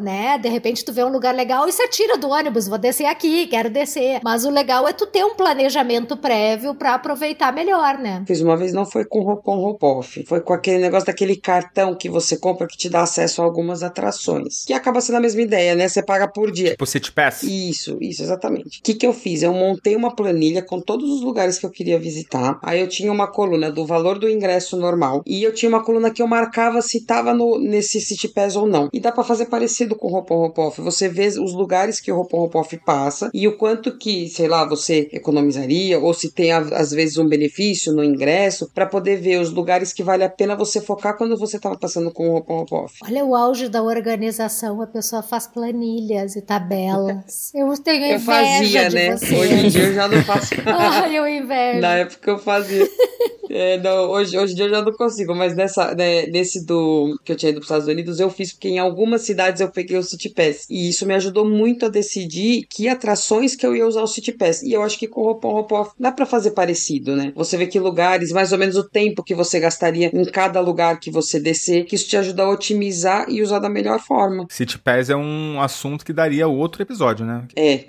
né, de repente tu vê um lugar legal e você tira do ônibus, vou descer aqui, quero descer. Mas o legal é tu ter um planejamento prévio para aproveitar melhor, né? Fiz uma vez, não foi com roupão roupoff, foi com aquele negócio daquele cartão que você compra que te dá acesso a algumas atrações. Que acaba sendo a mesma ideia, né? Você paga por dia. Tipo City Pass? Isso, isso, exatamente. O que, que eu fiz? Eu montei uma planilha com todos os lugares que eu queria visitar. Aí eu tinha uma coluna do valor do ingresso normal e eu tinha uma coluna que eu marcava se tava no, nesse City Pass ou não. E dá para fazer parecido com o Roupon Ropoff. Você vê os lugares que o Roupon Ropoff passa e o quanto que, sei lá, você economizaria ou se tem às vezes um benefício no ingresso para poder ver os lugares que vale a pena você focar quando você tava passando com o Roupon Ropoff. Olha o auge da organização, a pessoa faz planilhas e tabelas. Eu tenho inveja eu fazia, de né? você. Hoje em dia eu já não faço. Ai, eu invejo. Na época eu fazia. É, não, hoje, hoje em dia eu já não consigo, mas nessa, né, nesse do que eu tinha ido para os Estados Unidos, eu fiz porque em algumas cidades eu peguei o City Pass. E isso me ajudou muito a decidir que atrações que eu ia usar o City Pass. E eu acho que com o Roupon Ropoff dá para fazer parecido, né? Você vê que lugares, mais ou menos o tempo que você gastaria em cada lugar que você descer, que isso te ajuda a otimizar e usar da melhor forma. City Pass é um assunto que daria outro episódio, né? É.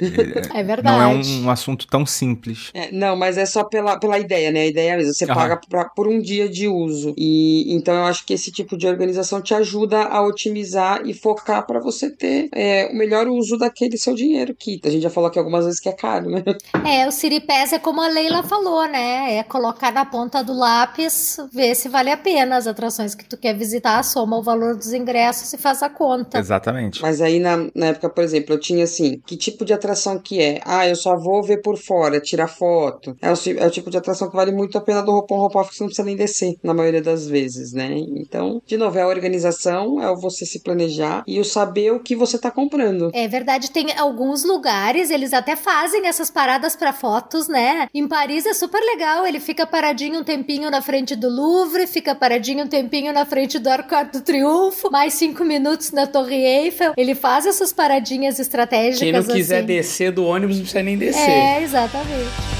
É verdade. Não é um, um assunto tão simples. É, não, mas é só pela, pela ideia, né? A ideia mesmo. Você paga pra, por um dia de uso. E então eu acho que esse tipo de organização te ajuda a otimizar e focar para você ter é, o melhor uso daquele seu dinheiro. Que a gente já falou aqui algumas vezes que é caro, né? É, o Pass é como a Leila falou, né? É colocar na ponta do lápis, ver se vale a pena as atrações que tu quer visitar, soma o valor dos ingressos e faz a conta. Exatamente. Mas aí na, na época, por exemplo, eu tinha assim: que tipo de atração que é? Ah, eu só vou ver por fora, tirar foto. É o, é o tipo de atração que vale muito a pena do roupão roupão, que você não precisa nem descer, na maioria das vezes, né? Então, de novo, é a organização, é o você se planejar e o saber o que você tá comprando. É verdade, tem alguns lugares, eles até fazem essas paradas pra fotos, né? Em Paris é super legal, ele fica paradinho um tempinho na frente do Louvre, fica paradinho um tempinho na frente do Arco do Triunfo, mais cinco minutos na Torre Eiffel. Ele faz essas paradinhas estratégicas. Quem não quiser assim. descer do ônibus não precisa nem descer. É, exatamente.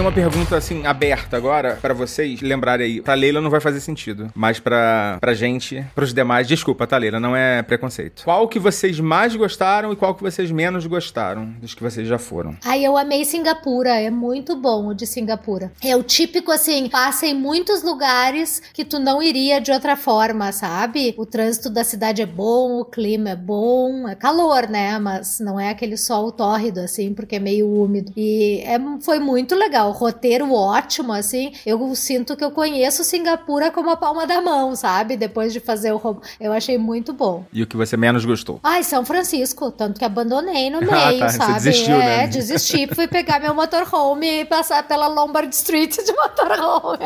Fazer uma pergunta assim aberta agora pra vocês lembrarem aí. Pra Leila não vai fazer sentido, mas pra, pra gente, pros demais, desculpa, tá Leila, não é preconceito. Qual que vocês mais gostaram e qual que vocês menos gostaram dos que vocês já foram? Ai, eu amei Singapura, é muito bom o de Singapura. É o típico assim, passa em muitos lugares que tu não iria de outra forma, sabe? O trânsito da cidade é bom, o clima é bom, é calor, né? Mas não é aquele sol tórrido assim, porque é meio úmido. E é, foi muito legal, roteiro ótimo, assim. Eu sinto que eu conheço Singapura como a palma da mão, sabe? Depois de fazer o roubo. Eu achei muito bom. E o que você menos gostou? Ai, São Francisco, tanto que abandonei no meio, Ah, tá, você sabe? desistiu, é, né? desisti, fui pegar meu motorhome e passar pela Lombard Street de motorhome.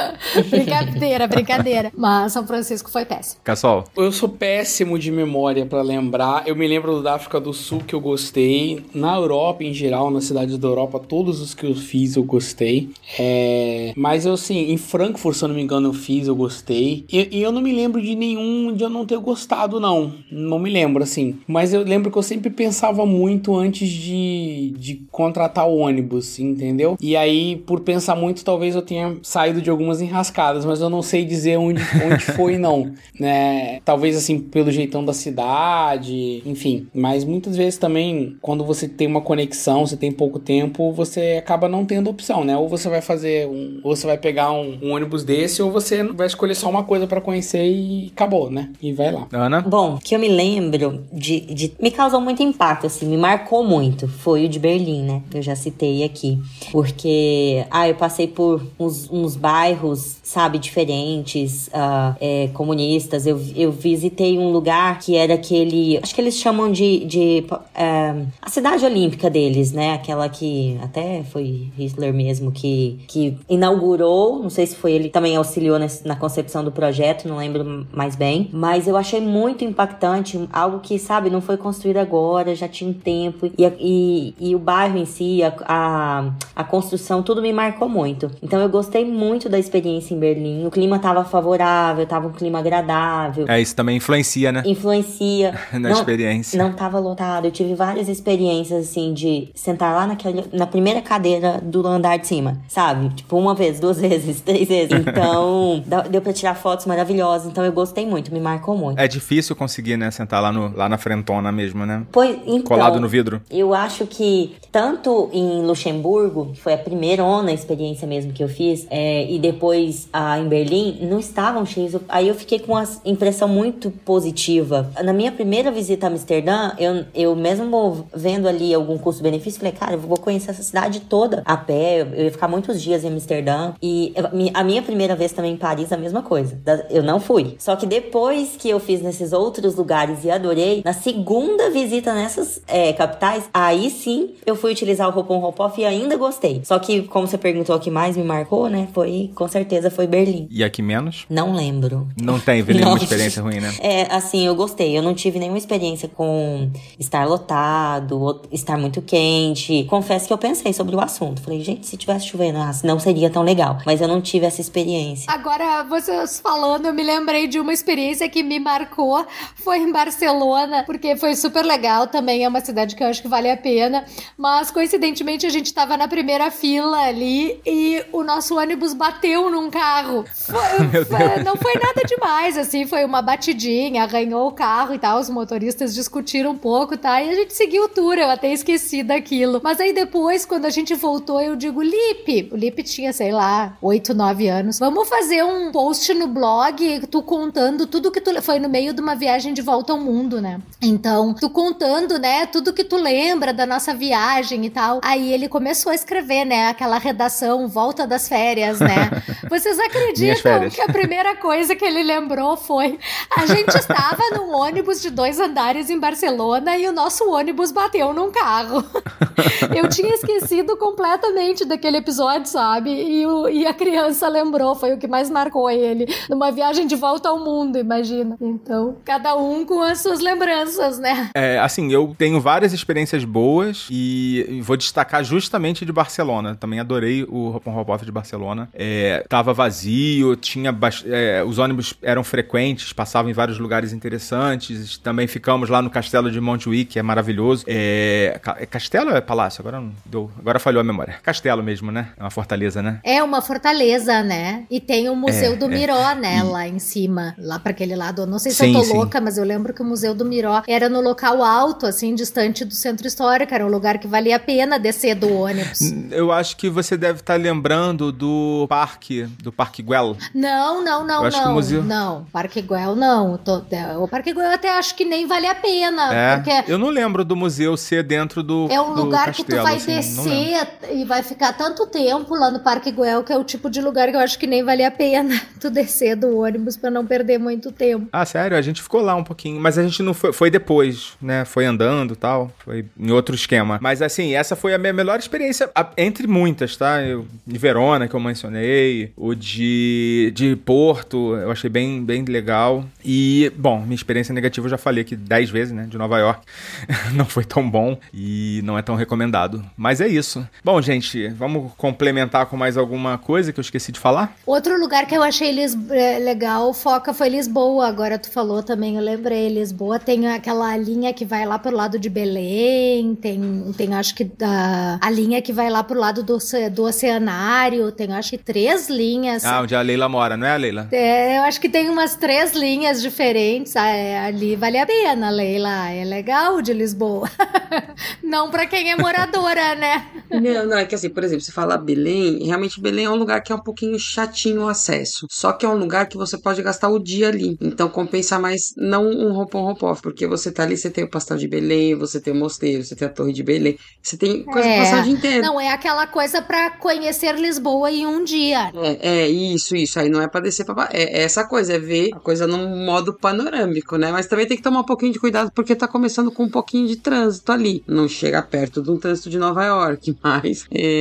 brincadeira, brincadeira. Mas São Francisco foi péssimo. Cassol? Eu sou péssimo de memória pra lembrar. Eu me lembro do da África do Sul que eu gostei. Na Europa, em geral, nas cidades da Europa, todos os que eu fiz eu gostei. É... Mas eu, assim, em Frankfurt, se eu não me engano, eu fiz, eu gostei. E, e eu não me lembro de nenhum de eu não ter gostado, não. Não me lembro, assim. Mas eu lembro que eu sempre pensava muito antes de, de contratar o ônibus, entendeu? E aí, por pensar muito, talvez eu tenha saído de algumas enrascadas, mas eu não sei dizer onde, onde foi, não. Né? Talvez, assim, pelo jeitão da cidade, enfim. Mas muitas vezes também, quando você tem uma conexão, você tem pouco tempo, você acaba não tendo opção, né? Ou você vai fazer um. Ou você vai pegar um, um ônibus desse, ou você vai escolher só uma coisa para conhecer e acabou, né? E vai lá. Ana? Bom, que eu me lembro de, de. Me causou muito impacto, assim, me marcou muito. Foi o de Berlim, né? Eu já citei aqui. Porque, ah, eu passei por uns, uns bairros, sabe, diferentes, uh, é, comunistas. Eu, eu visitei um lugar que era aquele. Acho que eles chamam de. de é, a cidade olímpica deles, né? Aquela que até foi Mesmo que, que inaugurou. Não sei se foi ele também auxiliou nesse, na concepção do projeto, não lembro mais bem. Mas eu achei muito impactante, algo que, sabe, não foi construído agora, já tinha um tempo. E, e, e o bairro em si, a, a, a construção, tudo me marcou muito. Então eu gostei muito da experiência em Berlim. O clima tava favorável, tava um clima agradável. É, isso também influencia, né? Influencia. Na não, experiência. Não tava lotado. Eu tive várias experiências, assim, de sentar lá naquela, na primeira cadeira do andar de cima, sabe? Tipo, uma vez, duas vezes, três vezes. Então, deu pra tirar fotos maravilhosas. Então, eu gostei muito, me marcou muito. É difícil conseguir, né, sentar lá, no, lá na frentona mesmo, né? Pois, então, Colado no vidro. Eu acho que tanto em Luxemburgo, que foi a primeira ona experiência mesmo que eu fiz, é, e depois ah, em Berlim, não estavam cheios. Aí eu fiquei com uma impressão muito positiva. Na minha primeira visita a Amsterdã, eu, eu mesmo vendo ali algum custo-benefício, falei, cara, eu vou conhecer essa cidade toda a pé. Eu ia ficar muitos dias em Amsterdã. E a minha primeira vez também em Paris, a mesma coisa. Eu não fui. Só que depois que eu fiz nesses outros lugares e adorei, na segunda visita nessas é, capitais, aí sim eu fui utilizar o Hopon Hopoff e ainda gostei. Só que, como você perguntou, o que mais me marcou, né? Foi, com certeza, foi Berlim. E aqui menos? Não lembro. Não teve nenhuma experiência ruim, né? É, assim, eu gostei. Eu não tive nenhuma experiência com estar lotado, estar muito quente. Confesso que eu pensei sobre o assunto. Falei, gente, se tivesse chovendo, ah, não seria tão legal. Mas eu não tive essa experiência. Agora, vocês falando, eu me lembrei de uma experiência que me marcou. Foi em Barcelona, porque foi super legal também. É uma cidade que eu acho que vale a pena. Mas, coincidentemente, a gente tava na primeira fila ali e o nosso ônibus bateu num carro. Foi, foi, não foi nada demais, assim, foi uma batidinha, arranhou o carro e tal. Os motoristas discutiram um pouco, tá? E a gente seguiu o tour, eu até esqueci daquilo. Mas aí depois, quando a gente voltou, eu digo, Lipe, o Lipe tinha, sei lá, 8, 9 anos. Vamos fazer um post no blog, tu contando tudo que tu. Foi no meio de uma viagem de volta ao mundo, né? Então, tu contando, né, tudo que tu lembra da nossa viagem e tal. Aí ele começou a escrever, né, aquela redação, volta das férias, né? Vocês acreditam que a primeira coisa que ele lembrou foi: a gente estava num ônibus de dois andares em Barcelona e o nosso ônibus bateu num carro. Eu tinha esquecido completamente daquele episódio, sabe? E, o, e a criança lembrou, foi o que mais marcou ele. Numa viagem de volta ao mundo, imagina. Então, cada um com as suas lembranças, né? É, assim, eu tenho várias experiências boas e vou destacar justamente de Barcelona. Também adorei o Hop Hop de Barcelona. É, tava vazio, tinha é, os ônibus eram frequentes, passavam em vários lugares interessantes. Também ficamos lá no castelo de Montjuic, que é maravilhoso. É, é castelo ou é palácio? Agora não deu, agora falhou a memória. Castelo mesmo, né? É uma fortaleza, né? É uma fortaleza, né? E tem o Museu é, do é. Miró, né? E... Lá em cima, lá para aquele lado. Eu não sei se sim, eu tô sim. louca, mas eu lembro que o Museu do Miró era no local alto, assim, distante do centro histórico. Era um lugar que valia a pena descer do ônibus. Eu acho que você deve estar tá lembrando do parque, do Parque Guel. Não, não, não, não. Museu... Não, Parque Guel não. Tô... O Parque Guel eu até acho que nem vale a pena. É, porque... Eu não lembro do museu ser dentro do É um do lugar castelo, que tu vai assim, descer e vai ficar tanto tempo lá no Parque Guel que é o tipo de lugar que eu acho que nem vale a pena tu descer do ônibus para não perder muito tempo. Ah, sério? A gente ficou lá um pouquinho, mas a gente não foi, foi depois, né? Foi andando tal, foi em outro esquema. Mas assim, essa foi a minha melhor experiência, entre muitas, tá? Eu, de Verona, que eu mencionei, o de, de Porto, eu achei bem, bem legal. E, bom, minha experiência negativa eu já falei aqui 10 vezes, né? De Nova York. não foi tão bom e não é tão recomendado. Mas é isso. Bom, gente, vamos complementar com mais alguma coisa que eu esqueci de falar? Outro lugar que eu achei Lis é, legal, foca, foi Lisboa. Agora tu falou também, eu lembrei. Lisboa tem aquela linha que vai lá pro lado de Belém, tem, tem acho que a, a linha que vai lá pro lado do, do oceanário, tem acho que três linhas. Ah, onde a Leila mora, não é a Leila? É, eu acho que tem umas três linhas diferentes. É, ali vale a pena, Leila. É legal de Lisboa. não para quem é moradora, né? Não, não, é que assim, por exemplo, você fala Belém, realmente Belém é um lugar que é um pouquinho chatinho o acesso. Só que é um lugar que você pode gastar o dia ali. Então compensa mais não um roupão roupão, porque você tá ali, você tem o pastel de Belém, você tem o mosteiro, você tem a torre de Belém, você tem coisa É. pra passar o dia inteiro. Não, é aquela coisa pra conhecer Lisboa em um dia. É, é, isso, isso. Aí não é pra descer pra. É, é essa coisa, é ver a coisa num modo panorâmico, né? Mas também tem que tomar um pouquinho de cuidado porque tá começando com um pouquinho de trânsito ali. Não chega perto de um trânsito de Nova York, mas. é,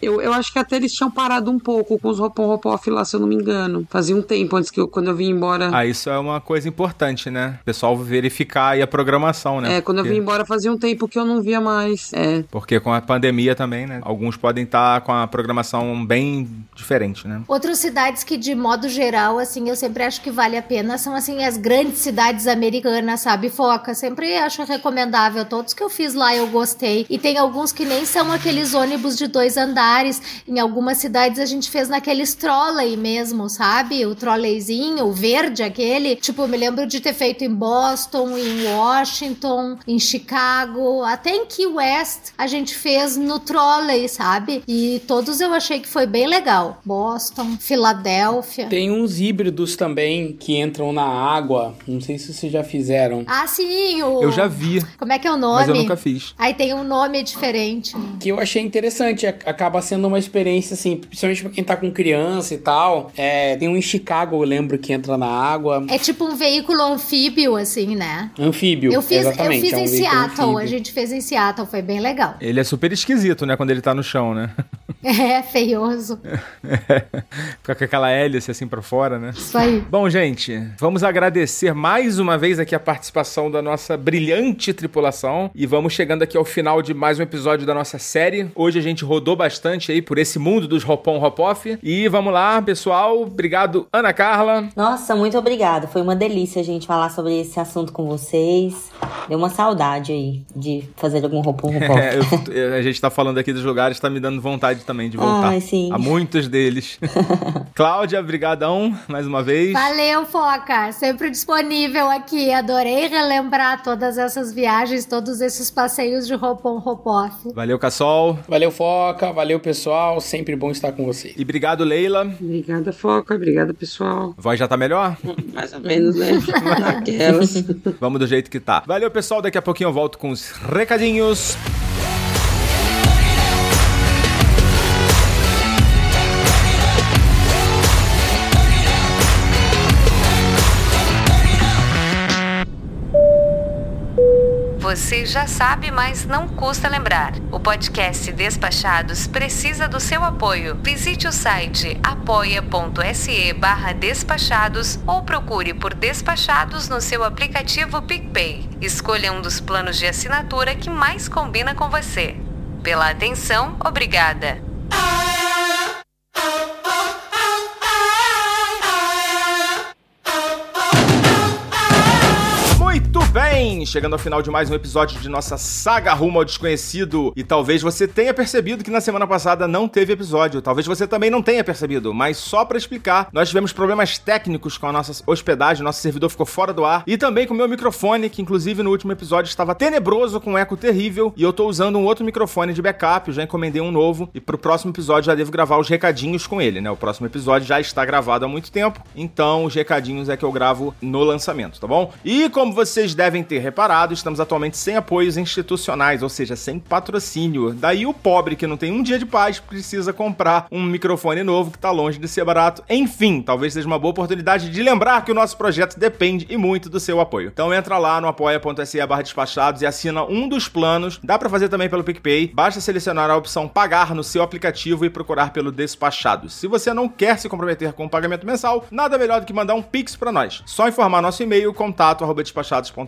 eu, eu acho que até eles tinham parado um pouco com os roupão roupão lá, se eu não me engano. Fazia um tempo antes que eu, quando eu vim embora. Ah, isso é uma coisa importante, né? O pessoal verificar aí a programação, né? É, quando eu vim embora fazia um tempo que eu não via mais. É. Porque com a pandemia também, né? Alguns podem estar com a programação bem diferente, né? Outras cidades que, de modo geral, assim, eu sempre acho que vale a pena são, assim, as grandes cidades americanas, sabe? Foca, sempre acho recomendável. Todos que eu fiz lá eu gostei. E tem alguns que nem são aqueles ônibus de dois andares. Em algumas cidades a gente fez naqueles trolley mesmo, sabe? O trolleyzinho, o verde aquele. Tipo, eu me lembro de ter feito em Boston, em Washington, em Chicago, até em Key West a gente fez no trolley, sabe? E todos eu achei que foi bem legal. Boston, Filadélfia. Tem uns híbridos também que entram na água. Não sei se vocês já fizeram. Ah, sim, o... Eu já vi, Como é que é o nome? mas eu nunca fiz. Aí tem um nome diferente. Que eu achei interessante. Ac- Acaba sendo uma experiência, assim, principalmente pra quem tá com criança e tal. É, tem um em Chicago, eu lembro, que entra na água. É tipo um veículo anfíbio, assim, né? Anfíbio. Eu fiz, eu exatamente, fiz é um em Seattle, anfíbio. a gente fez em Seattle, foi bem legal. Ele é super esquisito, né? Quando ele tá no chão, né? É, feioso. Fica com aquela hélice assim pra fora, né? Isso aí. Bom, gente, vamos agradecer mais uma vez aqui a participação da nossa brilhante tripulação e vamos chegando aqui ao final de mais um episódio da nossa série. Hoje a gente rodou bastante aí por esse mundo dos Hopon Hopoff e vamos lá, pessoal. Obrigado, Ana Carla. Nossa, muito obrigada. Foi uma delícia a gente falar sobre esse assunto com vocês. Deu uma saudade aí de fazer algum roupão roupão. É, eu- a gente tá falando aqui dos lugares, tá me dando vontade também de voltar. Ai, sim. A muitos deles. Cláudia, brigadão mais uma vez. Valeu, Foca. Sempre disponível aqui. Adorei relembrar todas essas viagens, todos esses passeios de roupão ropoff. Valeu, Cassol. Valeu, Foca. Valeu, pessoal. Sempre bom estar com vocês. E obrigado, Leila. Obrigada, Foca. Obrigada, pessoal. A voz já tá melhor? Mais ou menos, né? Naquelas. Vamos do jeito que tá. Valeu, pessoal. Daqui a pouquinho eu volto com os recadinhos. Você já sabe, mas não custa lembrar. O podcast Despachados precisa do seu apoio. Visite o site apoia.se despachados ou procure por Despachados no seu aplicativo PicPay. Escolha um dos planos de assinatura que mais combina com você. Pela atenção, obrigada. Bem! Chegando ao final de mais um episódio de nossa saga rumo ao desconhecido. E talvez você tenha percebido que na semana passada não teve episódio. Talvez você também não tenha percebido. Mas só pra explicar, nós tivemos problemas técnicos com a nossa hospedagem. Nosso servidor ficou fora do ar. E também com o meu microfone, que inclusive no último episódio estava tenebroso, com um eco terrível. E eu tô usando um outro microfone de backup. Eu já encomendei um novo. E pro próximo episódio já devo gravar os recadinhos com ele, né? O próximo episódio já está gravado há muito tempo. Então os recadinhos é que eu gravo no lançamento, tá bom? E como vocês devem ter reparado, estamos atualmente sem apoios institucionais, ou seja, sem patrocínio. Daí o pobre que não tem um dia de paz precisa comprar um microfone novo que tá longe de ser barato. Enfim, talvez seja uma boa oportunidade de lembrar que o nosso projeto depende e muito do seu apoio. Então entra lá no apoia.se barra despachados e assina um dos planos. Dá pra fazer também pelo PicPay. Basta selecionar a opção pagar no seu aplicativo e procurar pelo Despachados. Se você não quer se comprometer com o pagamento mensal, nada melhor do que mandar um pix pra nós. Só informar nosso e-mail contato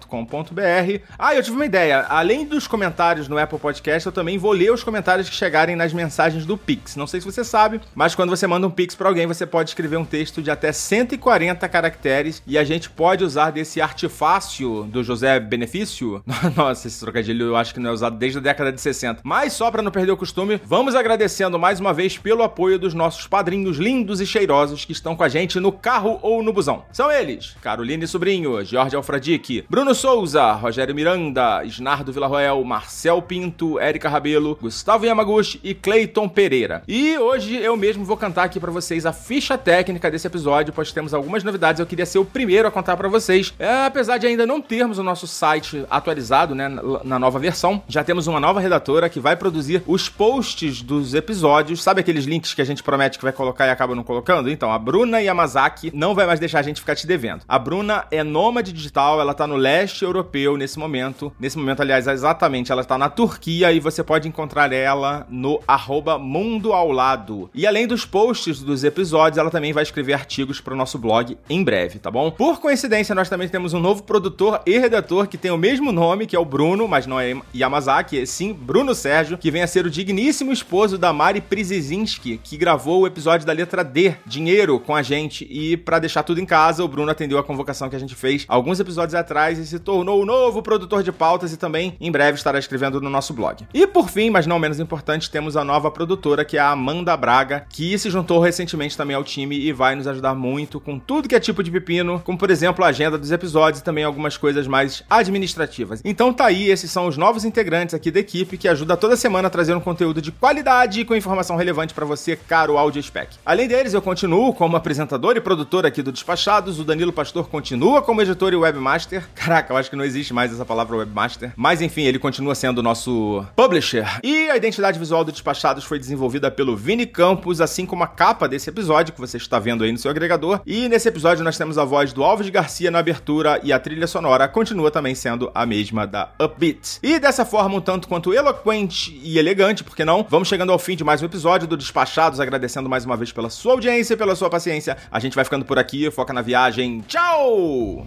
despachados.com.br. Ah, eu tive uma ideia. Além dos comentários no Apple Podcast, eu também vou ler os comentários que chegarem nas mensagens do Pix. Não sei se você sabe, mas quando você manda um Pix pra alguém, você pode escrever um texto de até 140 caracteres e a gente pode usar desse artifácio do José Benefício. Nossa, esse trocadilho eu acho que não é usado desde a década de 60. Mas só pra não perder o costume, vamos agradecendo mais uma vez pelo apoio dos nossos padrinhos lindos e cheirosos que estão com a gente no carro ou no busão. São eles: Caroline Sobrinho, Jorge Alfradique, Bruno Souza, Souza, Rogério Miranda, Isnardo Villarroel, Marcel Pinto, Érica Rabelo, Gustavo Yamaguchi e Cleiton Pereira. E hoje eu mesmo vou cantar aqui para vocês a ficha técnica desse episódio, pois temos algumas novidades. Eu queria ser o primeiro a contar para vocês. É, apesar de ainda não termos o nosso site atualizado, né, na nova versão, já temos uma nova redatora que vai produzir os posts dos episódios. Sabe aqueles links que a gente promete que vai colocar e acaba não colocando? Então, a Bruna Yamazaki não vai mais deixar a gente ficar te devendo. A Bruna é nômade digital, ela tá no leste europeu nesse momento. Nesse momento, aliás, exatamente, ela tá na Turquia e você pode encontrar ela no arroba Mundo ao Lado. E além dos posts dos episódios, ela também vai escrever artigos para o nosso blog em breve, tá bom? Por coincidência, nós também temos um novo produtor e redator que tem o mesmo nome, que é o Bruno, mas não é Yamazaki, é sim Bruno Sérgio, que vem a ser o digníssimo esposo da Mari Prizizinski, que gravou o episódio da letra D, Dinheiro, com a gente. E para deixar tudo em casa, o Bruno atendeu a convocação que a gente fez alguns episódios atrás se tornou o novo produtor de pautas e também em breve estará escrevendo no nosso blog. E por fim, mas não menos importante, temos a nova produtora que é a Amanda Braga, que se juntou recentemente também ao time e vai nos ajudar muito com tudo que é tipo de pepino, como por exemplo a agenda dos episódios e também algumas coisas mais administrativas. Então tá aí, esses são os novos integrantes aqui da equipe que ajuda toda semana a trazer um conteúdo de qualidade e com informação relevante para você, caro Audio Spec. Além deles, eu continuo como apresentador e produtor aqui do Despachados, o Danilo Pastor continua como editor e webmaster. Caraca, eu acho que não existe mais essa palavra webmaster, mas enfim, ele continua sendo o nosso publisher. E a identidade visual do Despachados foi desenvolvida pelo Vini Campos, assim como a capa desse episódio que você está vendo aí no seu agregador. E nesse episódio nós temos a voz do Alves Garcia na abertura e a trilha sonora continua também sendo a mesma da Upbeat. E dessa forma, um tanto quanto eloquente e elegante, porque não? Vamos chegando ao fim de mais um episódio do Despachados, agradecendo mais uma vez pela sua audiência e pela sua paciência. A gente vai ficando por aqui, foca na viagem. Tchau!